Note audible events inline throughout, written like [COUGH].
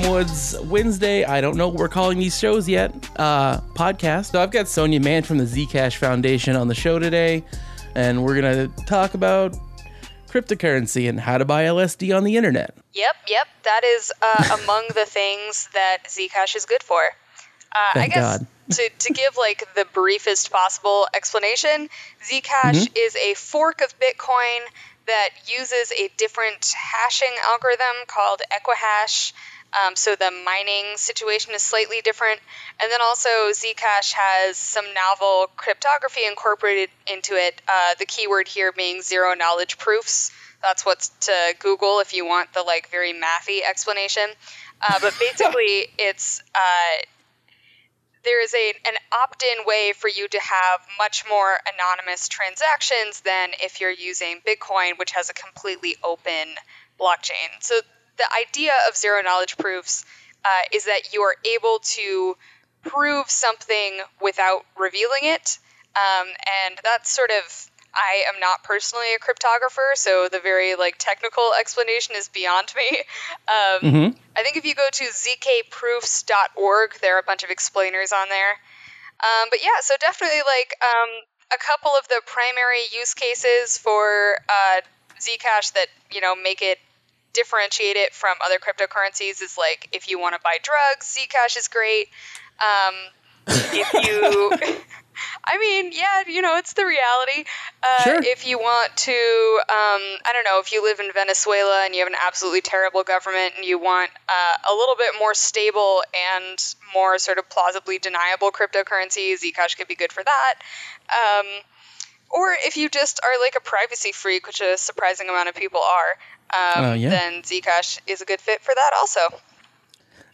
Damn Woods Wednesday. I don't know what we're calling these shows yet. Uh, podcast. So I've got Sonya Mann from the Zcash Foundation on the show today, and we're gonna talk about cryptocurrency and how to buy LSD on the internet. Yep, yep. That is uh, among the things that Zcash is good for. Uh, I Thank guess God. [LAUGHS] to, to give like the briefest possible explanation, Zcash is a fork of Bitcoin that uses a different hashing algorithm called Equihash. Um, so the mining situation is slightly different. And then also, Zcash has some novel cryptography incorporated into it. Uh, the keyword here being zero knowledge proofs. That's what's to Google if you want the like very mathy explanation. Uh, but [LAUGHS] basically, it's uh, there is a an opt-in way for you to have much more anonymous transactions than if you're using Bitcoin, which has a completely open blockchain. So the idea of zero knowledge proofs uh, is that you are able to prove something without revealing it, um, and that's sort of. I am not personally a cryptographer, so the very like technical explanation is beyond me. Um, Mhm. I think if you go to zkproofs.org, there are a bunch of explainers on there. Um, but yeah, so definitely like um, a couple of the primary use cases for uh, Zcash that you know make it differentiate it from other cryptocurrencies is like if you want to buy drugs, Zcash is great. Um, if you [LAUGHS] I mean, yeah, you know, it's the reality. Uh, Sure. If you want to, um, I don't know, if you live in Venezuela and you have an absolutely terrible government and you want uh, a little bit more stable and more sort of plausibly deniable cryptocurrency, Zcash could be good for that. Um, or if you just are like a privacy freak, which a surprising amount of people are, um, Oh, yeah. then Zcash is a good fit for that also.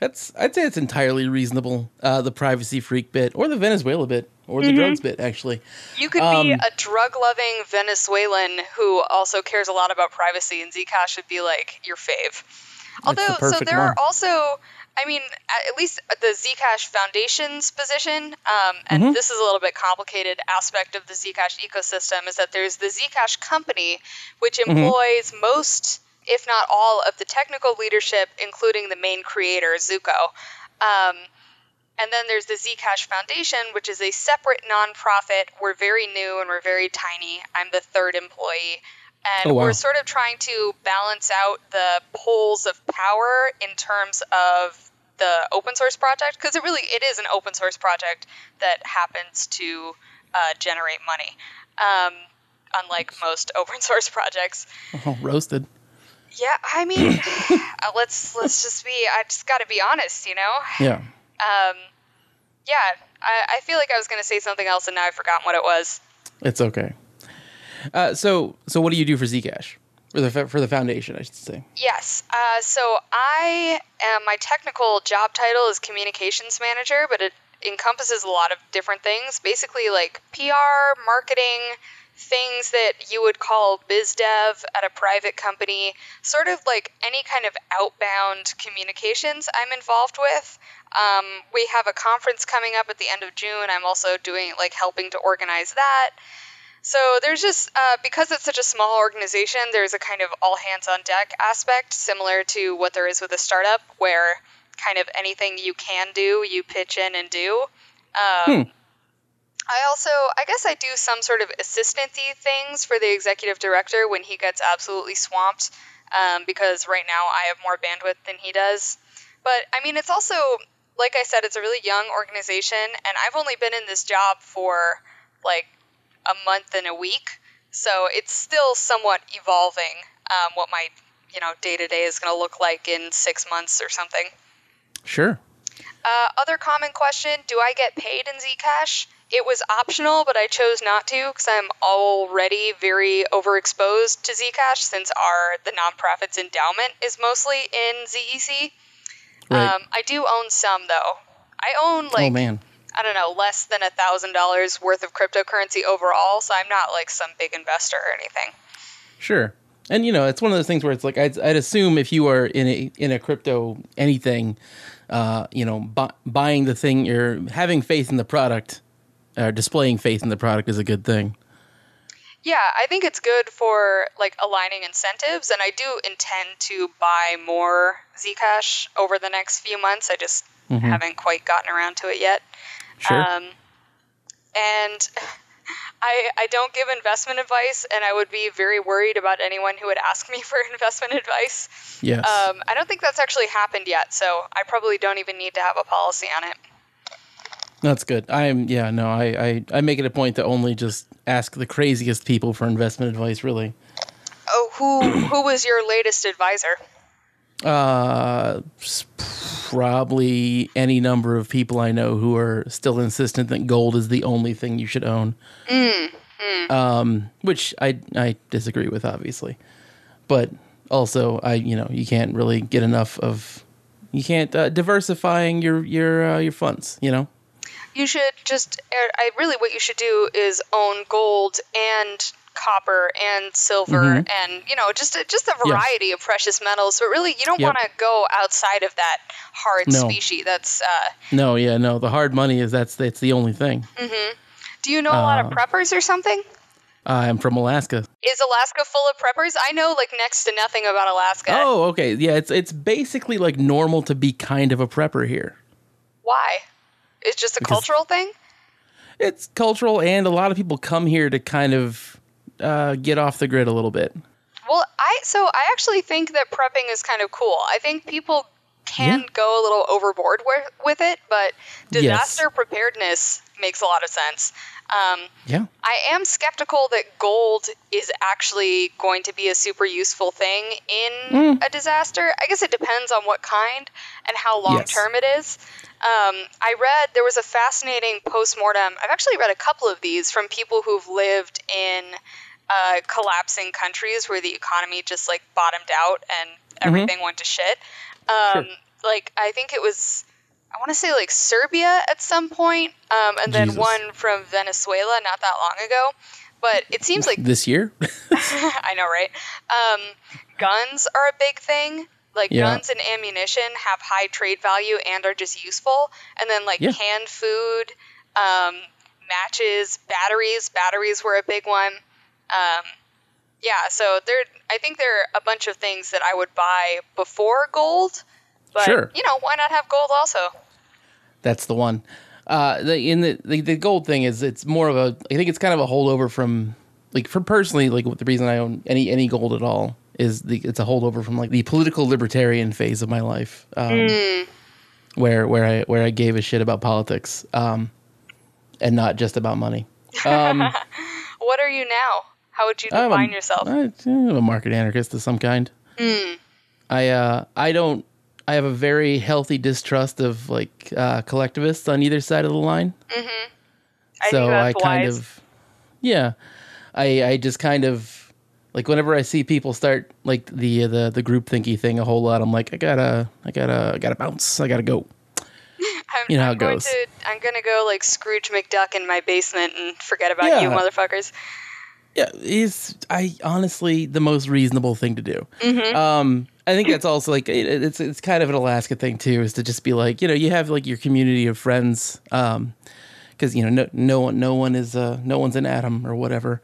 That's I'd say it's entirely reasonable. Uh, the privacy freak bit, or the Venezuela bit, or the drugs bit, actually. You could Um, be a drug loving Venezuelan who also cares a lot about privacy, and Zcash would be like your fave. Although, so there one. are also, I mean, at at least the Zcash Foundation's position, um, and Mm-hmm. this is a little bit complicated aspect of the Zcash ecosystem, is that there's the Zcash company, which Mm-hmm. employs most, if not all, of the technical leadership, including the main creator, Zooko. Um, and then there's the Zcash Foundation, which is a separate nonprofit. We're very new and we're very tiny. I'm the third employee. And Oh, wow. we're sort of trying to balance out the poles of power in terms of the open source project because it really it is an open source project that happens to uh, generate money um, unlike most [LAUGHS] open source projects Oh, roasted. Yeah i mean [CLEARS THROAT] uh, let's let's just be i just gotta be honest you know Yeah. um, yeah, I, I feel like I was going to say something else and now I've forgotten what it was. It's okay. Uh, so, so what do you do for Zcash? For the for the foundation, I should say. Yes. Uh, so I am, my technical job title is communications manager, but it encompasses a lot of different things. Basically, like PR, marketing, things that you would call biz dev at a private company, sort of like any kind of outbound communications I'm involved with. Um, we have a conference coming up at the end of June. I'm also doing like helping to organize that. So there's just uh, because it's such a small organization, there's a kind of all hands on deck aspect, similar to what there is with a startup, where kind of anything you can do, you pitch in and do. Um, I also, I guess, I do some sort of assistancy things for the executive director when he gets absolutely swamped, um, because right now I have more bandwidth than he does. But I mean, it's also like I said, it's a really young organization, and I've only been in this job for like a month and a week, so it's still somewhat evolving. Um, what my you know day to day is going to look like in six months or something. Sure. Uh, other common question: Do I get paid in Zcash? It was optional, but I chose not to because I'm already very overexposed to Zcash since our the nonprofit's endowment is mostly in ZEC. Right. Um, I do own some though. I own like oh man. I don't know less than a thousand dollars worth of cryptocurrency overall, so I'm not like some big investor or anything. Sure. And you know, it's one of those things where it's like I'd, I'd assume if you are in a in a crypto anything, uh, you know, bu- buying the thing, you're having faith in the product, uh, displaying faith in the product is a good thing. Yeah, I think it's good for like aligning incentives, and I do intend to buy more Zcash over the next few months. I just haven't quite gotten around to it yet. Sure. Um, and [LAUGHS] I I don't give investment advice, and I would be very worried about anyone who would ask me for [LAUGHS] investment advice. yes. Um, I don't think that's actually happened yet, so I probably don't even need to have a policy on it. That's good. I'm yeah, no, I, I I make it a point to only just ask the craziest people for investment advice, really. Oh, who [CLEARS THROAT] who was your latest advisor? Uh probably any number of people I know who are still insistent that gold is the only thing you should own. Um which I I disagree with obviously. But also I you know, you can't really get enough of you can't uh, diversifying your your uh, your funds, you know. You should just. I really what you should do is own gold and copper and silver and you know just a, just a variety of precious metals. But really, you don't Yep. want to go outside of that hard No. species. That's. Uh, No, yeah, no. The hard money is that's that's the only thing. Mm-hmm. do you know a lot of Uh, preppers or something? I'm from Alaska. Is Alaska full of preppers? I know like next to nothing about Alaska. Oh, okay. Yeah, it's it's basically like normal to be kind of a prepper here. Why? It's just a Because- cultural thing. It's cultural, and a lot of people come here to kind of uh, get off the grid a little bit. Well, I so I actually think that prepping is kind of cool. I think people can Yeah. go a little overboard with, with it, but Yes. disaster preparedness makes a lot of sense. Um, Yeah, I am skeptical that gold is actually going to be a super useful thing in Mm. a disaster. I guess it depends on what kind and how long term it is. Um, I read there was a fascinating postmortem. I've actually read a couple of these from people who've lived in uh, collapsing countries where the economy just like bottomed out and everything went to shit. Um, Mm-hmm. Sure. Like I think it was I want to say like Serbia at some point, um, and then Jesus. one from Venezuela not that long ago. But it seems like this year. [LAUGHS] [LAUGHS] I know, right? Um, guns are a big thing. Like Yeah. guns and ammunition have high trade value and are just useful. And then like Yeah. canned food, um, matches, batteries. Batteries were a big one. Um, yeah, so there. I think there are a bunch of things that I would buy before gold. But Sure. you know, why not have gold also? That's the one. Uh, the, in the, the the gold thing is it's more of a. I think it's kind of a holdover from like for personally like the reason I own any any gold at all is the it's a holdover from like the political libertarian phase of my life, um, where where I where I gave a shit about politics, um, and not just about money. Um, [LAUGHS] What are you now? How would you I'm define a, yourself? I, am a market anarchist of some kind. I uh I don't. I have a very healthy distrust of like uh, collectivists on either side of the line. I so I kind wise. of, yeah, I I just kind of like whenever I see people start like the the the group thinky thing a whole lot, I'm like I gotta I gotta I gotta bounce, I gotta go. [LAUGHS] I'm, You know how I'm it going goes. To, I'm gonna go like Scrooge McDuck in my basement and forget about you motherfuckers. Yeah, is I honestly the most reasonable thing to do. Mm-hmm. Um, I think that's also like it, it's it's kind of an Alaska thing too, is to just be like you know you have like your community of friends, um, because you know no no one no one is uh no one's an atom or whatever,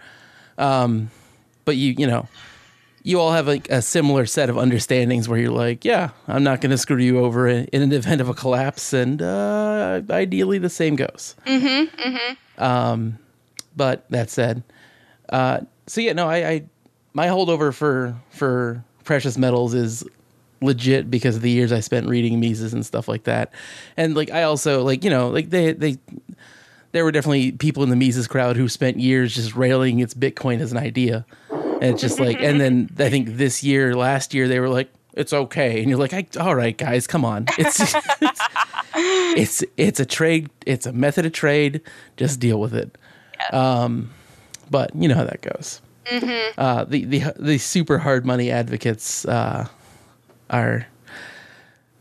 um, but you you know you all have like a similar set of understandings where you're like yeah I'm not going to screw you over in, in an event of a collapse, and uh, ideally the same goes. Mm-hmm. Mm-hmm. Um, but that said uh, so yeah, no, I, I my holdover for for precious metals is legit because of the years I spent reading Mises and stuff like that, and like I also like you know like they they there were definitely people in the Mises crowd who spent years just railing its Bitcoin as an idea, and it's just like and then I think this year last year they were like it's okay. And you're like I, all right guys come on. It's [LAUGHS] it's, it's it's a trade it's a method of trade. Just deal with it. Um, but you know how that goes. Uh, the the the super hard money advocates uh, are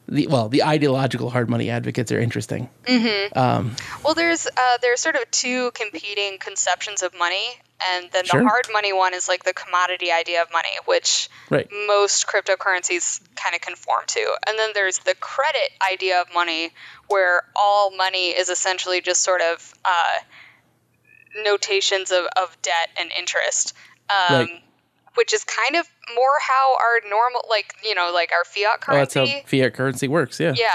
the well the ideological hard money advocates are interesting. Well, there's uh, there's sort of two competing conceptions of money, and then Sure. the hard money one is like the commodity idea of money, which Right. most cryptocurrencies kind of conform to. And then there's the credit idea of money, where all money is essentially just sort of uh, notations of, of debt and interest. Um, Right. Which is kind of more how our normal, like, you know, like our fiat Oh, that's currency. how fiat currency works. Yeah. Yeah.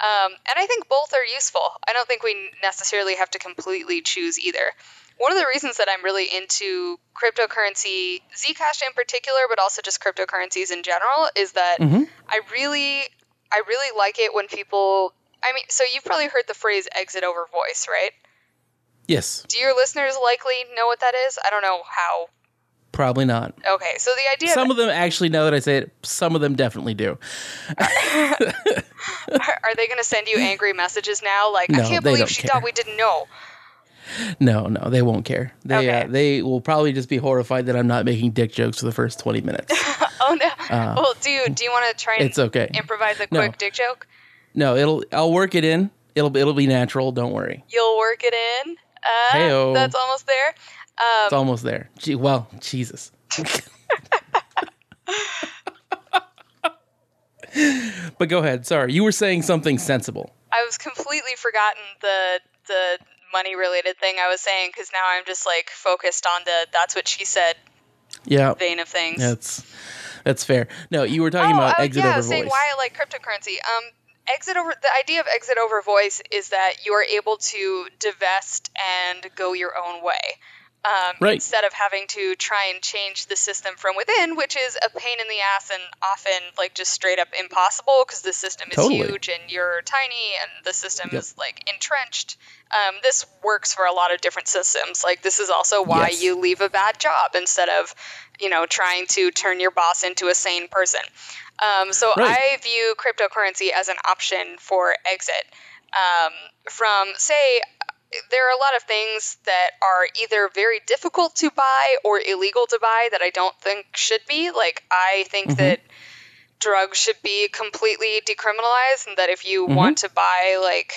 Um, and I think both are useful. I don't think we necessarily have to completely choose either. One of the reasons that I'm really into cryptocurrency, Zcash in particular, but also just cryptocurrencies in general, is that Mhm. I really, I really like it when people. I mean, so you've probably heard the phrase "exit over voice," right? Yes. Do your listeners likely know what that is? I don't know how. Probably not. Okay, so the idea Some of them actually, now that I say it, some of them definitely do. are, [LAUGHS] are they going to send you angry messages now? Like, No, I can't believe she care. thought we didn't know. No, no, they won't care. They uh, Okay. they will probably just be horrified that I'm not making dick jokes for the first 20 minutes. [LAUGHS] Oh no! well, do you, do you want to try and Uh, it's okay. improvise a No. quick dick joke? No, it'll I'll work it in. It'll it'll be natural. Don't worry. You'll work it in. Uh, Heyo. That's almost there. It's almost there. Gee, well, Jesus. but go ahead. Sorry, you were saying something sensible. I was completely forgotten the the money related thing I was saying because now I'm just like focused on the that's what she said Yeah, vein of things. that's that's fair. No, you were talking about oh, exit yeah, I over was saying why I like cryptocurrency. Um, exit over the idea of exit over voice is that you are able to divest and go your own way. Um, Right. Instead of having to try and change the system from within, which is a pain in the ass and often like just straight up impossible because the system is Totally. huge and you're tiny and the system Yep. is like entrenched. Um, this works for a lot of different systems. Like this is also why Yes. you leave a bad job instead of, you know, trying to turn your boss into a sane person. Um, so Right. I view cryptocurrency as an option for exit. Um, from say, there are a lot of things that are either very difficult to buy or illegal to buy that I don't think should be. Like I think Mhm. that drugs should be completely decriminalized, and that if you Mhm. want to buy like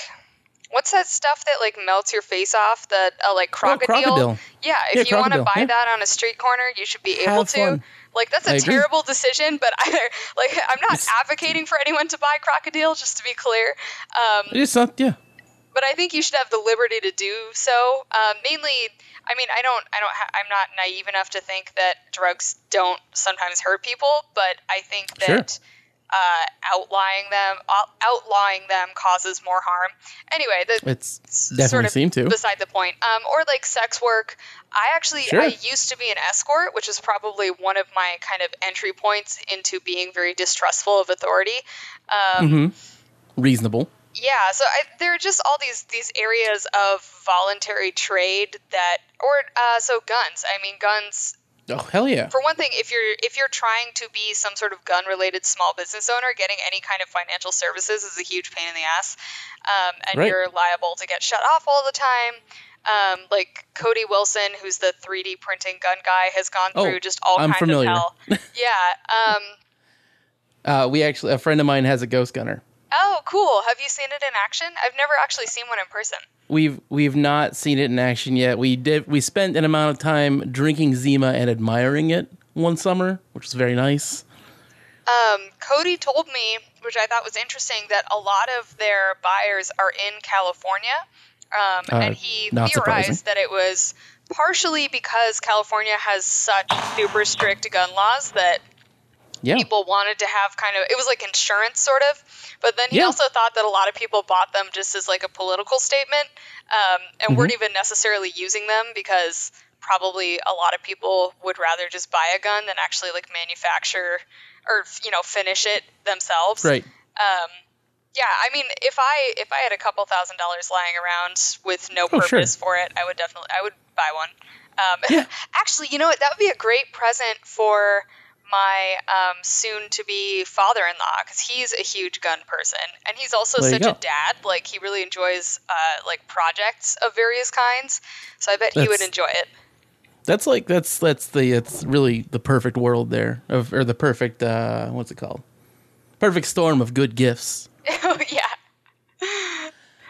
what's that stuff that like melts your face off? That uh, like crocodile. Oh, crocodile. Yeah, if Yeah, you want to buy yeah. that on a street corner, you should be able Have to. fun. Like that's I a agree. terrible decision, but I [LAUGHS] like I'm not It's- advocating for anyone to buy crocodile. Just to be clear, um, It's not. Yeah. But I think you should have the liberty to do so. Um, mainly, I mean, I don't, I don't, ha- I'm not naive enough to think that drugs don't sometimes hurt people, but I think Sure. that uh, outlawing them, outlawing them causes more harm. Anyway, the, It's definitely sort of seem to. beside the point. Um, or like sex work. I actually Sure. I used to be an escort, which is probably one of my kind of entry points into being very distrustful of authority. Um, hmm Reasonable. Yeah, so I, there are just all these these areas of voluntary trade that, or uh, so guns. I mean, guns. Oh hell yeah. For one thing, if you're if you're trying to be some sort of gun related small business owner, getting any kind of financial services is a huge pain in the ass, um, and Right. you're liable to get shut off all the time. Um, like Cody Wilson, who's the 3D printing gun guy, has gone Oh, through just all I'm kinds familiar. of hell. [LAUGHS] yeah. Um, Uh, we actually a friend of mine has a ghost gunner. Oh, cool. Have you seen it in action? I've never actually seen one in person. We've we've not seen it in action yet. We did we spent an amount of time drinking Zima and admiring it one summer, which was very nice. Um, Cody told me, which I thought was interesting, that a lot of their buyers are in California. Um, Uh, and he not surprising. theorized that it was partially because California has such super strict gun laws that Yeah. people wanted to have kind of it was like insurance sort of but then he Yeah. also thought that a lot of people bought them just as like a political statement um, and Mm-hmm. weren't even necessarily using them because probably a lot of people would rather just buy a gun than actually like manufacture or you know finish it themselves Right. um, yeah i mean if i if i had a couple thousand dollars lying around with no Oh, sure. purpose for it i would definitely i would buy one um, Yeah. [LAUGHS] actually you know what that would be a great present for my um, soon to be father in law because he's a huge gun person and he's also There such a dad like he really enjoys uh, like projects of various kinds so i bet he would enjoy it That's like that's that's the it's really the perfect world there of or the perfect uh what's it called? Perfect storm of good gifts. [LAUGHS] yeah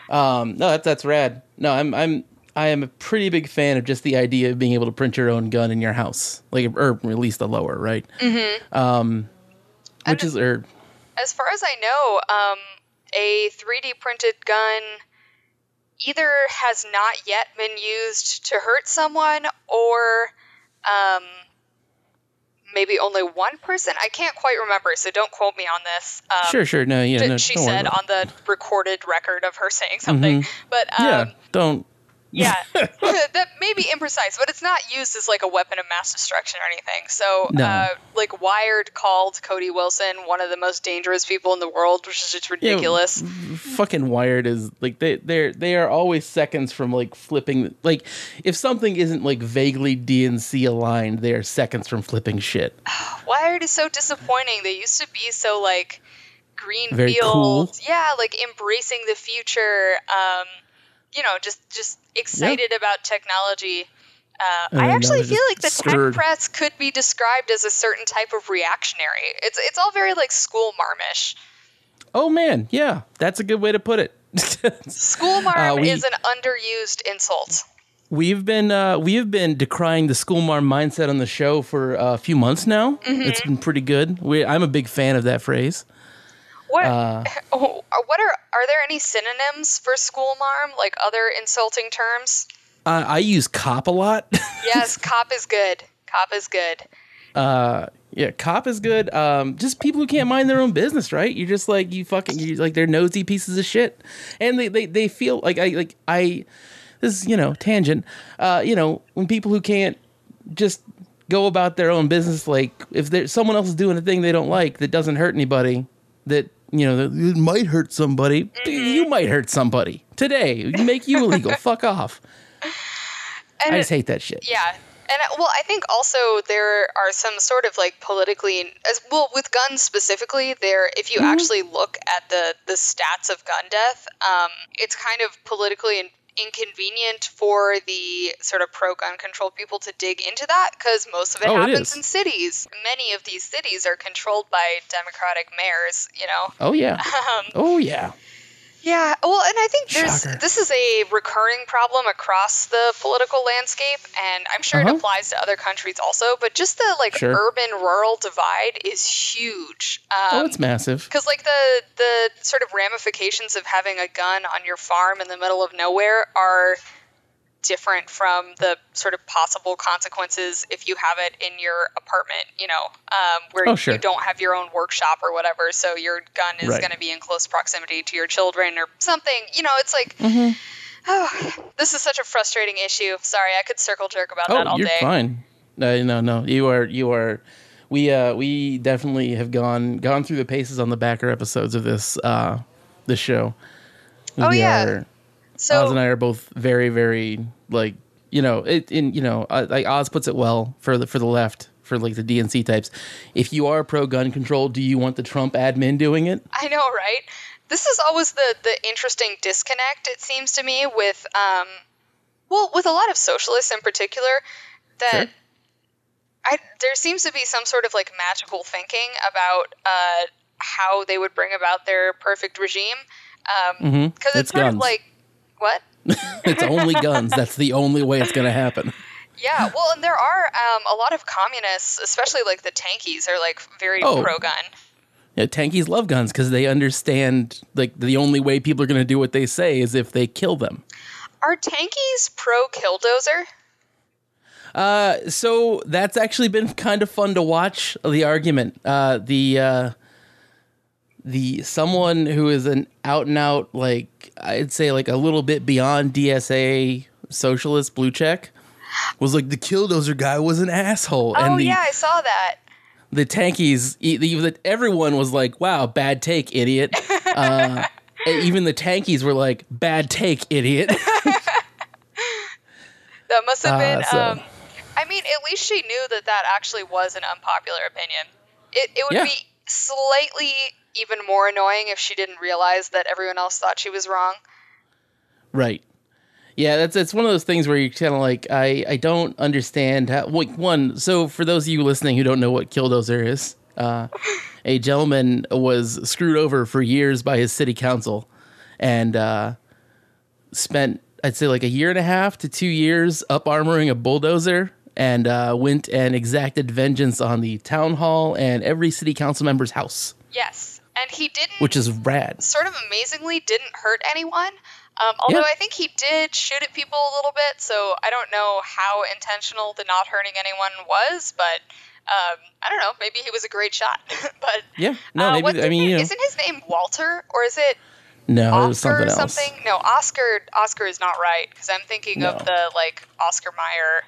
Um, no, that's that's rad. No, I'm I'm I am a pretty big fan of just the idea of being able to print your own gun in your house, like or at least the lower, right? Mm-hmm. Um, which is or as far as I know, um, a 3D printed gun either has not yet been used to hurt someone or um, maybe only one person. I can't quite remember, so don't quote me on this. Um, sure, sure. No, yeah. No, she said on the recorded record of her saying something. Mhm. But um, yeah, don't. Yeah, [LAUGHS] [LAUGHS] that may be imprecise, but it's not used as like a weapon of mass destruction or anything. So, No. uh, like Wired called Cody Wilson one of the most dangerous people in the world, which is just Yeah, ridiculous. fucking wired is like they they're they are always seconds from like flipping like if something isn't like vaguely DNC aligned, they are seconds from flipping shit. [SIGHS] Wired is so disappointing. They used to be so like green Very field, cool. yeah, like embracing the future. Um, you know, just just excited about technology. Uh, I actually feel like the screwed. tech press could be described as a certain type of reactionary. It's it's all very like school marmish. Oh man, yeah, that's a good way to put it. [LAUGHS] School marm Uh, we- is an underused insult. We've been uh, we have been decrying the school marm mindset on the show for a few months now. Mm-hmm. It's been pretty good. We, I'm a big fan of that phrase. What Uh, [LAUGHS] oh, what are are there any synonyms for school marm like other insulting terms? I, I use cop a lot. [LAUGHS] Yes, cop is good. Cop is good. uh, yeah, cop is good. Um, just people who can't mind their own business, right? You're just like you fucking you like they're nosy pieces of shit, and they they, they feel like I like I. This is you know tangent. Uh, you know when people who can't just go about their own business, like if there's someone else is doing a thing they don't like that doesn't hurt anybody, that you know it might hurt somebody. You might hurt somebody today. Make you illegal. [LAUGHS] Fuck off. And I just hate that shit. yeah. And uh, well, I think also there are some sort of like politically as well with guns specifically. There, if you actually look at the the stats of gun death, um, it's kind of politically in- inconvenient for the sort of pro gun control people to dig into that because most of it Oh, happens is. in cities. Many of these cities are controlled by Democratic mayors. You know. Oh yeah. [LAUGHS] Um, Oh yeah. Yeah, well, and I think there's Shocker. this is a recurring problem across the political landscape, and I'm sure Uh-huh. it applies to other countries also. But just the like Sure. urban rural divide is huge. Oh, Um, it's massive. because like the the sort of ramifications of having a gun on your farm in the middle of nowhere are different from the sort of possible consequences if you have it in your apartment, you know, um, where Oh, sure. you don't have your own workshop or whatever, so your gun is Right. going to be in close proximity to your children or something. You know, it's like, Mm-hmm. oh, this is such a frustrating issue. Sorry, I could circle jerk about that Oh, all you're day. fine. No, no, no. You are, you are. We, uh, we definitely have gone gone through the paces on the backer episodes of this, uh, this show. Oh, we yeah. Are, So Oz and I are both very, very like you know it. In you know, uh, like Oz puts it well for the for the left for like the DNC types. If you are pro gun control, do you want the Trump admin doing it? I know, right? This is always the the interesting disconnect. It seems to me with um, well, with a lot of socialists in particular, that Sure. I there seems to be some sort of like magical thinking about uh how they would bring about their perfect regime. Um, because Mhm. it's, It's sort of like what? [LAUGHS] it's only guns. That's the only way it's gonna happen. Yeah, well, and there are um, a lot of communists, especially like the tankies, are like very Oh. pro gun. Yeah, tankies love guns because they understand like the only way people are going to do what they say is if they kill them. Are tankies pro killdozer? Uh, so that's actually been kind of fun to watch the argument. Uh, the uh, the someone who is an out and out like I'd say like a little bit beyond DSA socialist blue check was like the killdozer guy was an asshole, Oh and the yeah, I saw that. the tankies, the, everyone was like, "Wow, bad take, idiot." [LAUGHS] Uh, even the tankies were like, "Bad take, idiot." [LAUGHS] That must have Uh, been. so- Um, I mean, at least she knew that that actually was an unpopular opinion. It it would Yeah. be slightly even more annoying if she didn't realize that everyone else thought she was wrong. right. Yeah, that's it's one of those things where you're kind of like, I I don't understand how. Like, one, so for those of you listening who don't know what killdozer is, uh, a gentleman was screwed over for years by his city council, and uh, spent I'd say like a year and a half to two years up armoring a bulldozer and uh, went and exacted vengeance on the town hall and every city council member's house, Yes, and he didn't. which is rad. sort of amazingly didn't hurt anyone. Um, although Yeah. I think he did shoot at people a little bit, so I don't know how intentional the not hurting anyone was, but um, I don't know. Maybe he was a great shot. [LAUGHS] but Yeah. No, uh, maybe. I mean, name? you know, isn't his name Walter or is it no, it was Oscar something else. something? No, Oscar. Oscar is not right because I'm thinking No. of the like Oscar Mayer,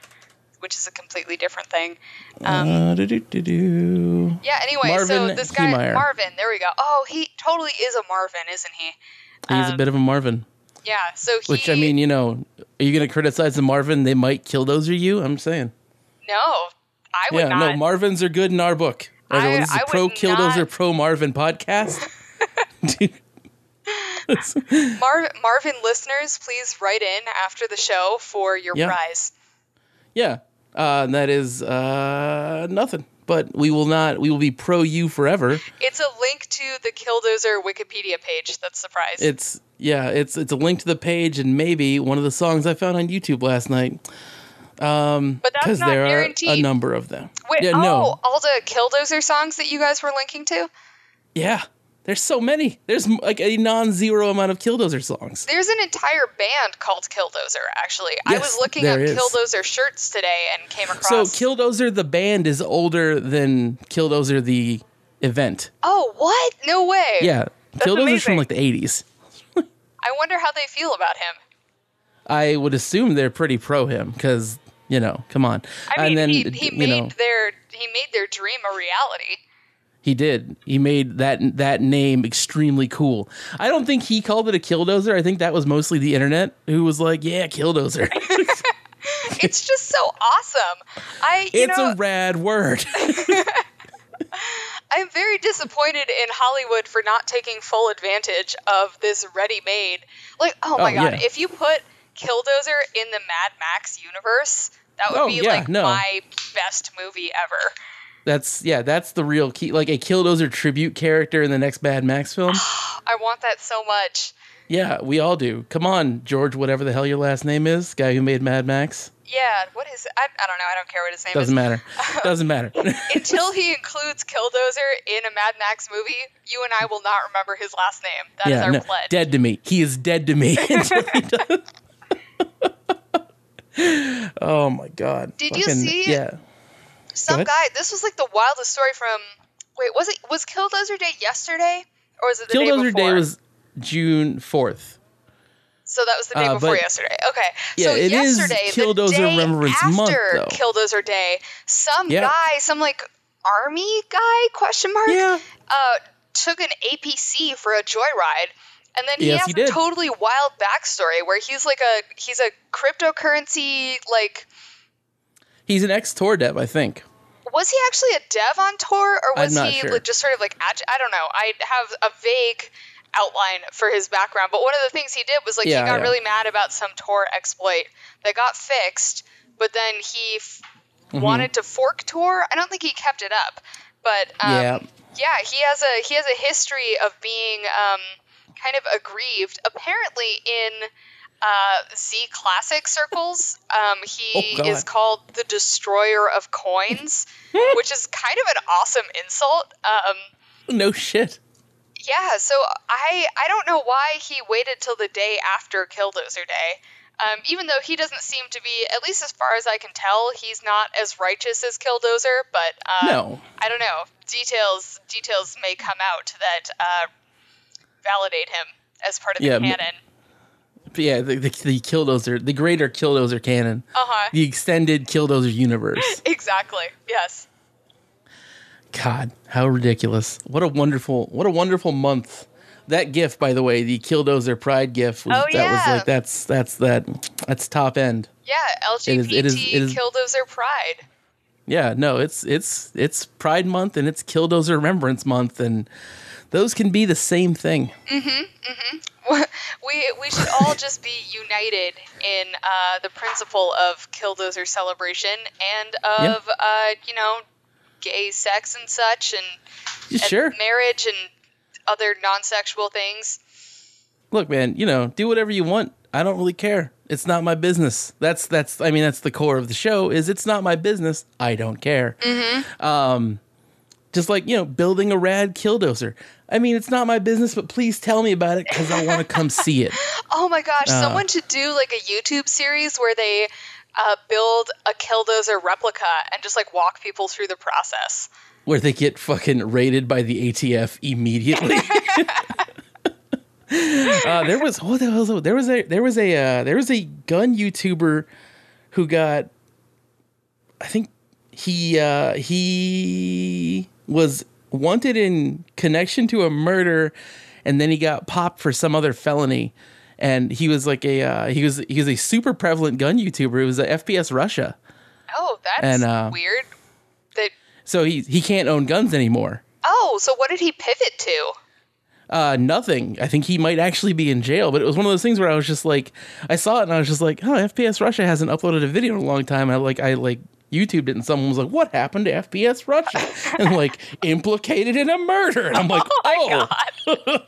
which is a completely different thing. Um, Uh, do-do-do-do. yeah. Anyway, so this guy Heemeyer. Marvin, there we go. Oh, he totally is a Marvin, isn't he? He's a Um, bit of a Marvin. Yeah. So he. Which I mean, you know, are you going to criticize the Marvin? They might killdozer you. I'm saying. no, I would not. Yeah, not. no, Marvins are good in our book. I- Everyone, this is I a pro killdozer, not- pro Marvin podcast. [LAUGHS] [LAUGHS] Mar- Marvin listeners, please write in after the show for your Yeah. prize. yeah, uh, and that is uh, nothing. But we will not. We will be pro you forever. It's a link to the Killdozer Wikipedia page. That's the prize. It's yeah. It's it's a link to the page and maybe one of the songs I found on YouTube last night. Um, But that's because not there are a number of them. Wait, yeah, oh, no, all the Killdozer songs that you guys were linking to? yeah. There's so many. There's like a non-zero amount of Killdozer songs. There's an entire band called Killdozer, actually. I was looking up is. Killdozer shirts today and came across. So. Killdozer the band is older than Killdozer the event. oh, what? No way. Yeah, Killdozer's from amazing. like the 80s. [LAUGHS] I wonder how they feel about him. I would assume they're pretty pro him because you know, come on. I mean, and then he, he made know their he made their dream a reality. He did. He made that that name extremely cool. I don't think he called it a Killdozer. I think that was mostly the internet who was like, "Yeah, Killdozer." [LAUGHS] It's just so awesome. I you it's know a rad word. [LAUGHS] [LAUGHS] I'm very disappointed in Hollywood for not taking full advantage of this ready-made. Like, oh my Oh, god, yeah. if you put Killdozer in the Mad Max universe, that would Oh, be yeah, like no. my best movie ever. That's yeah, that's the real key. Like a Killdozer tribute character in the next Mad Max film. [GASPS] I want that so much. Yeah, we all do. Come on, George, whatever the hell your last name is, guy who made Mad Max. Yeah, what is? I, I don't know. I don't care what his name Doesn't is. matter. [LAUGHS] Doesn't matter. [LAUGHS] Until he includes Killdozer in a Mad Max movie, you and I will not remember his last name. That is yeah, our no, pledge. dead to me. He is dead to me. until he does. oh my god. Did you see- Yeah. Some guy. This was like the wildest story from. Wait, was it was Killdozer Day yesterday, or was it the day before? Killdozer before? Day was June fourth. So that was the day Uh, before yesterday. Okay. Yeah, so it is yesterday, Killdozer the day Remembrance after Month, though. Killdozer Day, some Yeah. guy, some like army guy question mark, Yeah. uh, took an APC for a joyride. And then he Yes, has he a did. totally wild backstory where he's like a he's a cryptocurrency like He's an ex Tor dev, I think. was he actually a dev on Tor or was he sure. like, just sort of like I don't know. I have a vague outline for his background, but one of the things he did was like Yeah, he got yeah. really mad about some Tor exploit that got fixed, but then he f- Mm-hmm. wanted to fork Tor. I don't think he kept it up, but um, Yeah. yeah, he has a he has a history of being um, kind of aggrieved. Apparently, in uh, Z Classic circles, um, he Oh, is called the Destroyer of Coins, [LAUGHS] which is kind of an awesome insult. Um, No shit. yeah, so I I don't know why he waited till the day after Killdozer Day. Um, even though he doesn't seem to be, at least as far as I can tell, he's not as righteous as Killdozer. But uh, No. I don't know. Details details may come out that uh, validate him as part of Yeah, the m- canon. But yeah, the, the, the Killdozer, the greater Killdozer canon, Uh huh. the extended Killdozer universe. [LAUGHS] Exactly. Yes. God, how ridiculous! What a wonderful, what a wonderful month. That gift, by the way, the Killdozer Pride gift, was, Oh, that yeah. was like that's that's that that's top end. Yeah. LGBT is- it is- it is- Killdozer Pride. Yeah, no, it's it's it's Pride Month and it's Killdozer Remembrance Month, and those can be the same thing. Mhm. mhm. We we should all just be united in uh, the principle of killdozer celebration and of uh, you know gay sex and such and, and Sure. marriage and other non-sexual things. Look, man, you know, do whatever you want. I don't really care. It's not my business. That's that's. I mean, that's the core of the show. Is it's not my business. I don't care. Mhm. Um, just like you know, building a rad killdozer. I mean, it's not my business, but please tell me about it because I want to come see it. [LAUGHS] Oh my gosh, Uh. someone should do like a YouTube series where they uh, build a Killdozer replica and just like walk people through the process. Where they get fucking raided by the ATF immediately. [LAUGHS] [LAUGHS] uh, there was what the hell was it? there was a there was a uh, there was a gun YouTuber who got I think he uh, he was wanted in connection to a murder, and then he got popped for some other felony. And he was like a uh, he was he was a super prevalent gun YouTuber. It was a FPS Russia. Oh, that's And, uh, weird. That So he he can't own guns anymore. oh, so what did he pivot to? Uh, nothing. I think he might actually be in jail. But it was one of those things where I was just like, I saw it and I was just like, oh, FPS Russia hasn't uploaded a video in a long time. I like I like YouTubed it and someone was like, what happened to FPS Russia? [LAUGHS] and like implicated in a murder. And I'm like, [LAUGHS] oh, [LAUGHS]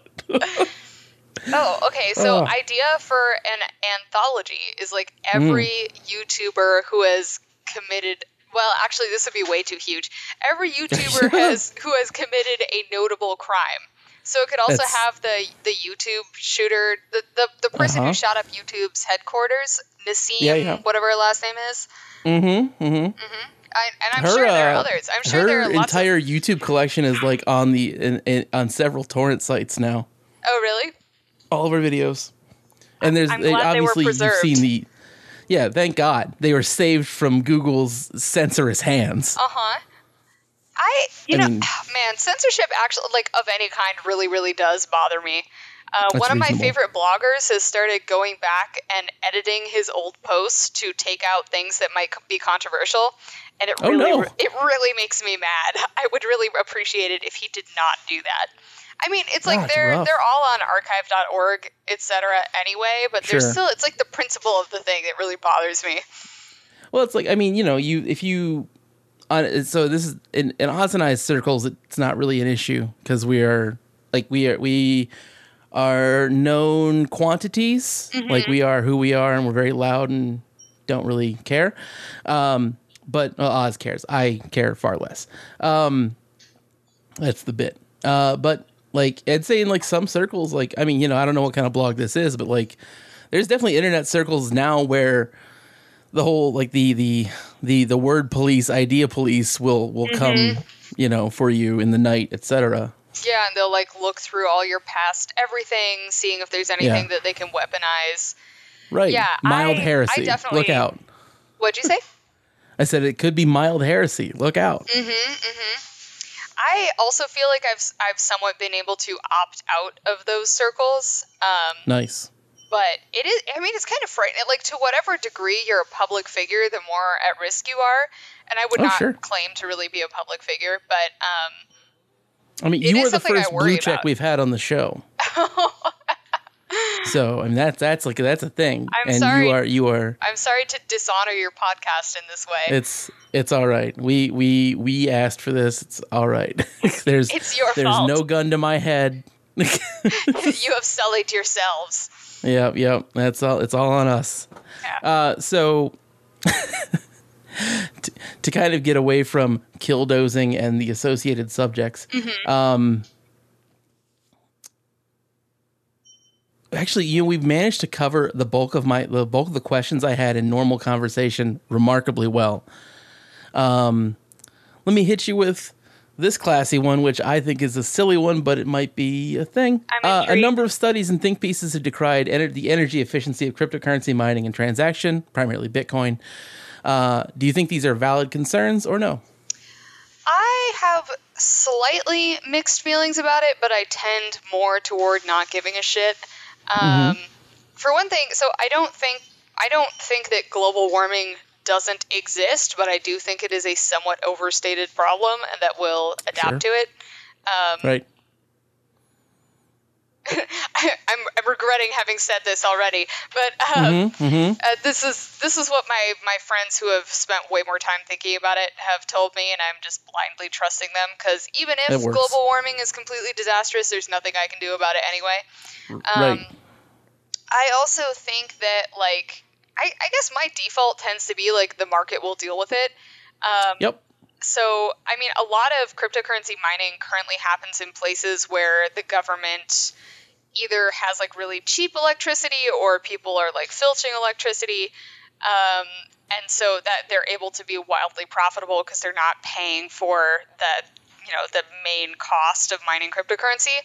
Oh, okay. So Oh. idea for an anthology is like every YouTuber who has committed well, actually this would be way too huge. Every YouTuber has who has committed a notable crime. So it could also That's- have the the YouTube shooter, the the, the person Uh-huh. who shot up YouTube's headquarters, Nasim, Yeah, yeah. whatever her last name is. Mm-hmm, mm-hmm. I, and I'm Her, sure there are uh, others. I'm sure her there are lots of. entire YouTube collection is like on the in, in, on several torrent sites now. Oh, really? All of her videos, and there's I'm they- glad they were obviously you've seen the. Yeah, thank God they were saved from Google's censorious hands. Uh huh. I, you I know, mean- [SIGHS] man, censorship actually, like of any kind, really, really does bother me. Uh, one of my favorite bloggers has started going back and editing his old posts to take out things that might be controversial, and it Oh, really, no. it really makes me mad. [LAUGHS] I would really appreciate it if he did not do that. I mean, it's like Oh, it's they're rough. they're all on archive.org, etc. Anyway, but there's still it's like the principle of the thing that really bothers me. Well, it's like I mean, you know, you if you on so this is in in Oz and I's circles, it's not really an issue because we are like we are we are known quantities, like we are who we are, and we're very loud and don't really care. Um, but well, Oz cares. I care far less. Um, that's the bit. Uh, but like I'd say in like some circles, like I mean, you know, I don't know what kind of blog this is, but like there's definitely internet circles now where the whole like the the the the word police idea police will will come you know for you in the night etc Yeah, and they'll like look through all your past everything, seeing if there's anything that they can weaponize. right Yeah, mild I- I heresy definitely- look out What'd you say? [LAUGHS] i said it could be mild heresy look out Mm-hmm, mm-hmm. I also feel like I've I've somewhat been able to opt out of those circles. Um, nice but it is i mean it's kind of frightening like to whatever degree you're a public figure the more at risk you are and i would Oh, not sure. claim to really be a public figure but um i mean It you are the first blue check about. we've had on the show [LAUGHS] so i mean that's that's like that's a thing I'm and sorry. you are you are i'm sorry to dishonor your podcast in this way it's it's all right we we we asked for this it's all right [LAUGHS] there's It's your there's fault. no gun to my head [LAUGHS] you have sullied yourselves Yep, yep. That's all. It's all on us. Yeah. Uh, so, to, to kind of get away from killdozing and the associated subjects, um, actually, you know, we've managed to cover the bulk of my the bulk of the questions I had in normal conversation remarkably well. Um, let me hit you with this classy one, which I think is a silly one, but it might be a thing. Uh, a number of studies and think pieces have decried ener- the energy efficiency of cryptocurrency mining and transaction, primarily Bitcoin. Uh, do you think these are valid concerns or no? I have slightly mixed feelings about it, but I tend more toward not giving a shit. Um, For one thing, so I don't think I don't think that global warming doesn't exist, but I do think it is a somewhat overstated problem and that we'll adapt Sure. to it. Um, Right. [LAUGHS] I, I'm, I'm regretting having said this already, but um, hmm uh, this is this is what my my friends who have spent way more time thinking about it have told me, and I'm just blindly trusting them because even if global warming is completely disastrous, there's nothing I can do about it anyway. Um, right. I also think that like I, I guess my default tends to be like the market will deal with it. Um, Yep. So, I mean, a lot of cryptocurrency mining currently happens in places where the government either has like really cheap electricity or people are like filching electricity. Um, and so that they're able to be wildly profitable because they're not paying for the you know the main cost of mining cryptocurrency.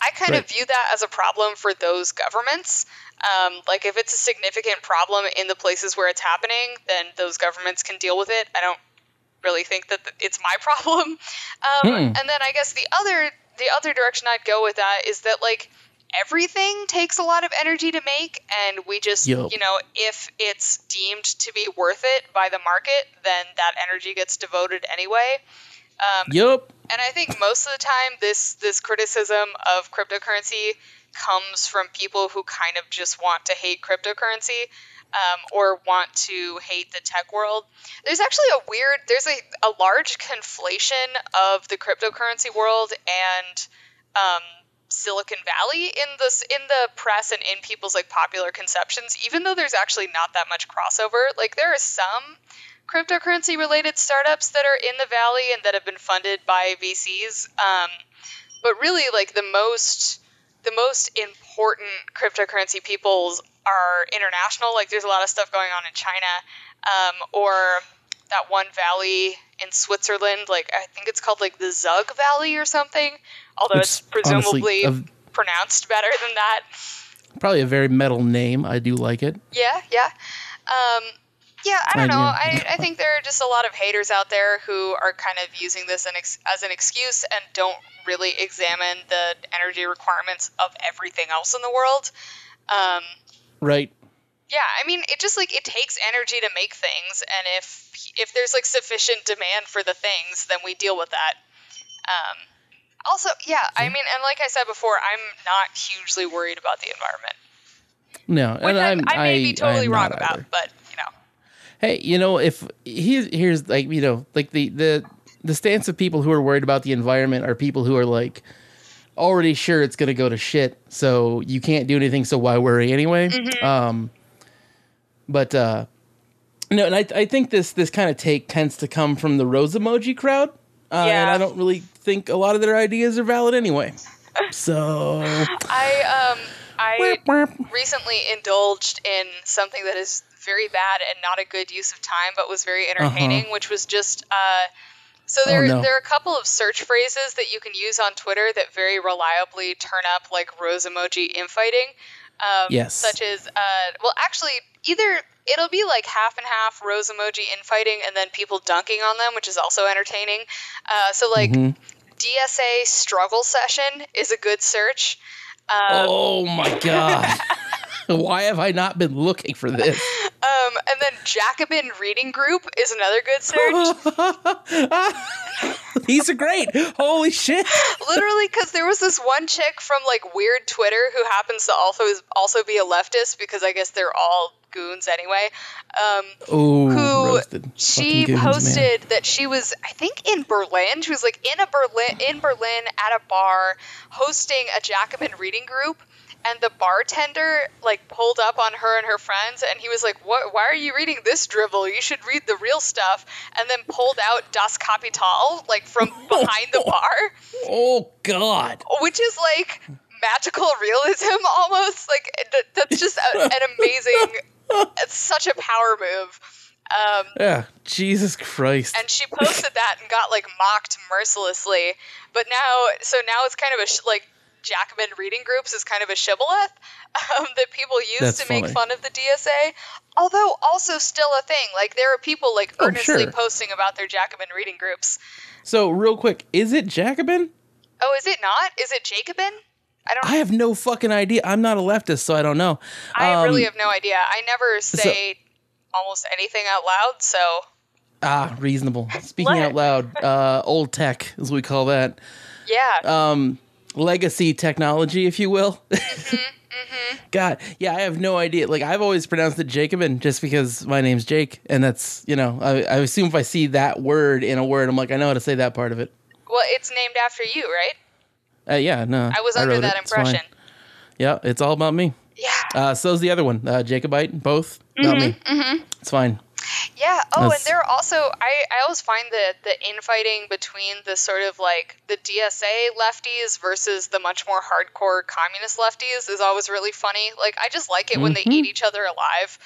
I kind Right. of view that as a problem for those governments. Um, like if it's a significant problem in the places where it's happening, then those governments can deal with it. I don't really think that it's my [LAUGHS] problem. Um, Hmm. And then I guess the other the other direction I'd go with that is that like everything takes a lot of energy to make and we just you know if it's deemed to be worth it by the market then that energy gets devoted anyway um, Yup. and I think most of the time this this criticism of cryptocurrency comes from people who kind of just want to hate cryptocurrency um, or want to hate the tech world. There's actually a weird there's a, a large conflation of the cryptocurrency world and um, Silicon Valley in this in the press and in people's like popular conceptions, even though there's actually not that much crossover. Like there are some cryptocurrency related startups that are in the valley and that have been funded by VCs. Um, but really, like the most the most important cryptocurrency peoples are international. Like there's a lot of stuff going on in China, um, or that one valley in Switzerland. Like I think it's called like the Zug Valley or something. Although it's, It's honestly presumably a- pronounced better than that. Probably a very metal name. I do like it. Yeah, yeah. Um, yeah, I don't know. I, I think there are just a lot of haters out there who are kind of using this an ex- as an excuse and don't really examine the energy requirements of everything else in the world. Um, Right. yeah, I mean, it just like it takes energy to make things, and if if there's like sufficient demand for the things, then we deal with that. Um, also, yeah, I mean, and like I said before, I'm not hugely worried about the environment, No, which and I'm, I'm, may I, be totally wrong about, either. but you know. Hey, you know, if here's here's like you know, like the the the stance of people who are worried about the environment are people who are like already sure it's gonna go to shit, so you can't do anything. So why worry anyway? Mm-hmm. Um, but uh, no, and I I think this this kind of take tends to come from the rose emoji crowd, uh, and I don't really think a lot of their ideas are valid anyway. [LAUGHS] So I um I recently indulged in something that is very bad and not a good use of time, but was very entertaining, which was just uh. So there, Uh-huh. Oh, no. there are a couple of search phrases that you can use on Twitter that very reliably turn up like rose emoji infighting. Um, Yes. Such as, uh, well, actually, either it'll be like half and half rose emoji infighting and then people dunking on them, which is also entertaining. Uh, so like Mhm. DSA struggle session is a good search. Um, oh my god. [LAUGHS] Why have I not been looking for this? Um, and then Jacobin Reading Group is another good search. [LAUGHS] These are great. Holy shit. Literally, because there was this one chick from like weird Twitter who happens to also also be a leftist because I guess they're all goons anyway. Um, Ooh, who roasted. she goons, man. posted that she was I think in Berlin. She was like in a Berlin in Berlin at a bar hosting a Jacobin reading group. And the bartender like pulled up on her and her friends, and he was like, "What? Why are you reading this drivel? You should read the real stuff." And then pulled out Das Kapital like from [LAUGHS] behind the bar, Oh god. which is like magical realism [LAUGHS] almost. Like th- that's just a, an amazing. It's such a power move. Um, Yeah. Jesus Christ. and she posted that and got like mocked mercilessly. But now, so now it's kind of a sh- like Jacobin reading groups is kind of a shibboleth um, that people use That's to make fun of the DSA. Although also still a thing. Like there are people like Oh, earnestly sure. posting about their Jacobin reading groups. so real quick, is it Jacobin? Oh, is it not? Is it Jacobin? I don't. I have no fucking idea. I'm not a leftist, so I don't know. I Um, really have no idea. I never say almost anything out loud, so Ah, reasonable. Speaking out loud, uh, old tech, as we call that. yeah. Um, legacy technology, if you will. [LAUGHS] God, yeah, I have no idea. Like I've always pronounced it Jacobin just because my name's Jake, and that's you know I, I assume if I see that word in a word, I'm like I know how to say that part of it. well, it's named after you, right? Uh, yeah, no, I was under that it. It's impression. Yeah, it's all about me. Yeah. Uh, so's the other one, uh, Jacobite, both about me. Mm-hmm, It's fine. Yeah. Oh, That's- and there are also I, I always find that the infighting between the sort of like the DSA lefties versus the much more hardcore communist lefties is always really funny. Like I just like it when they eat each other alive.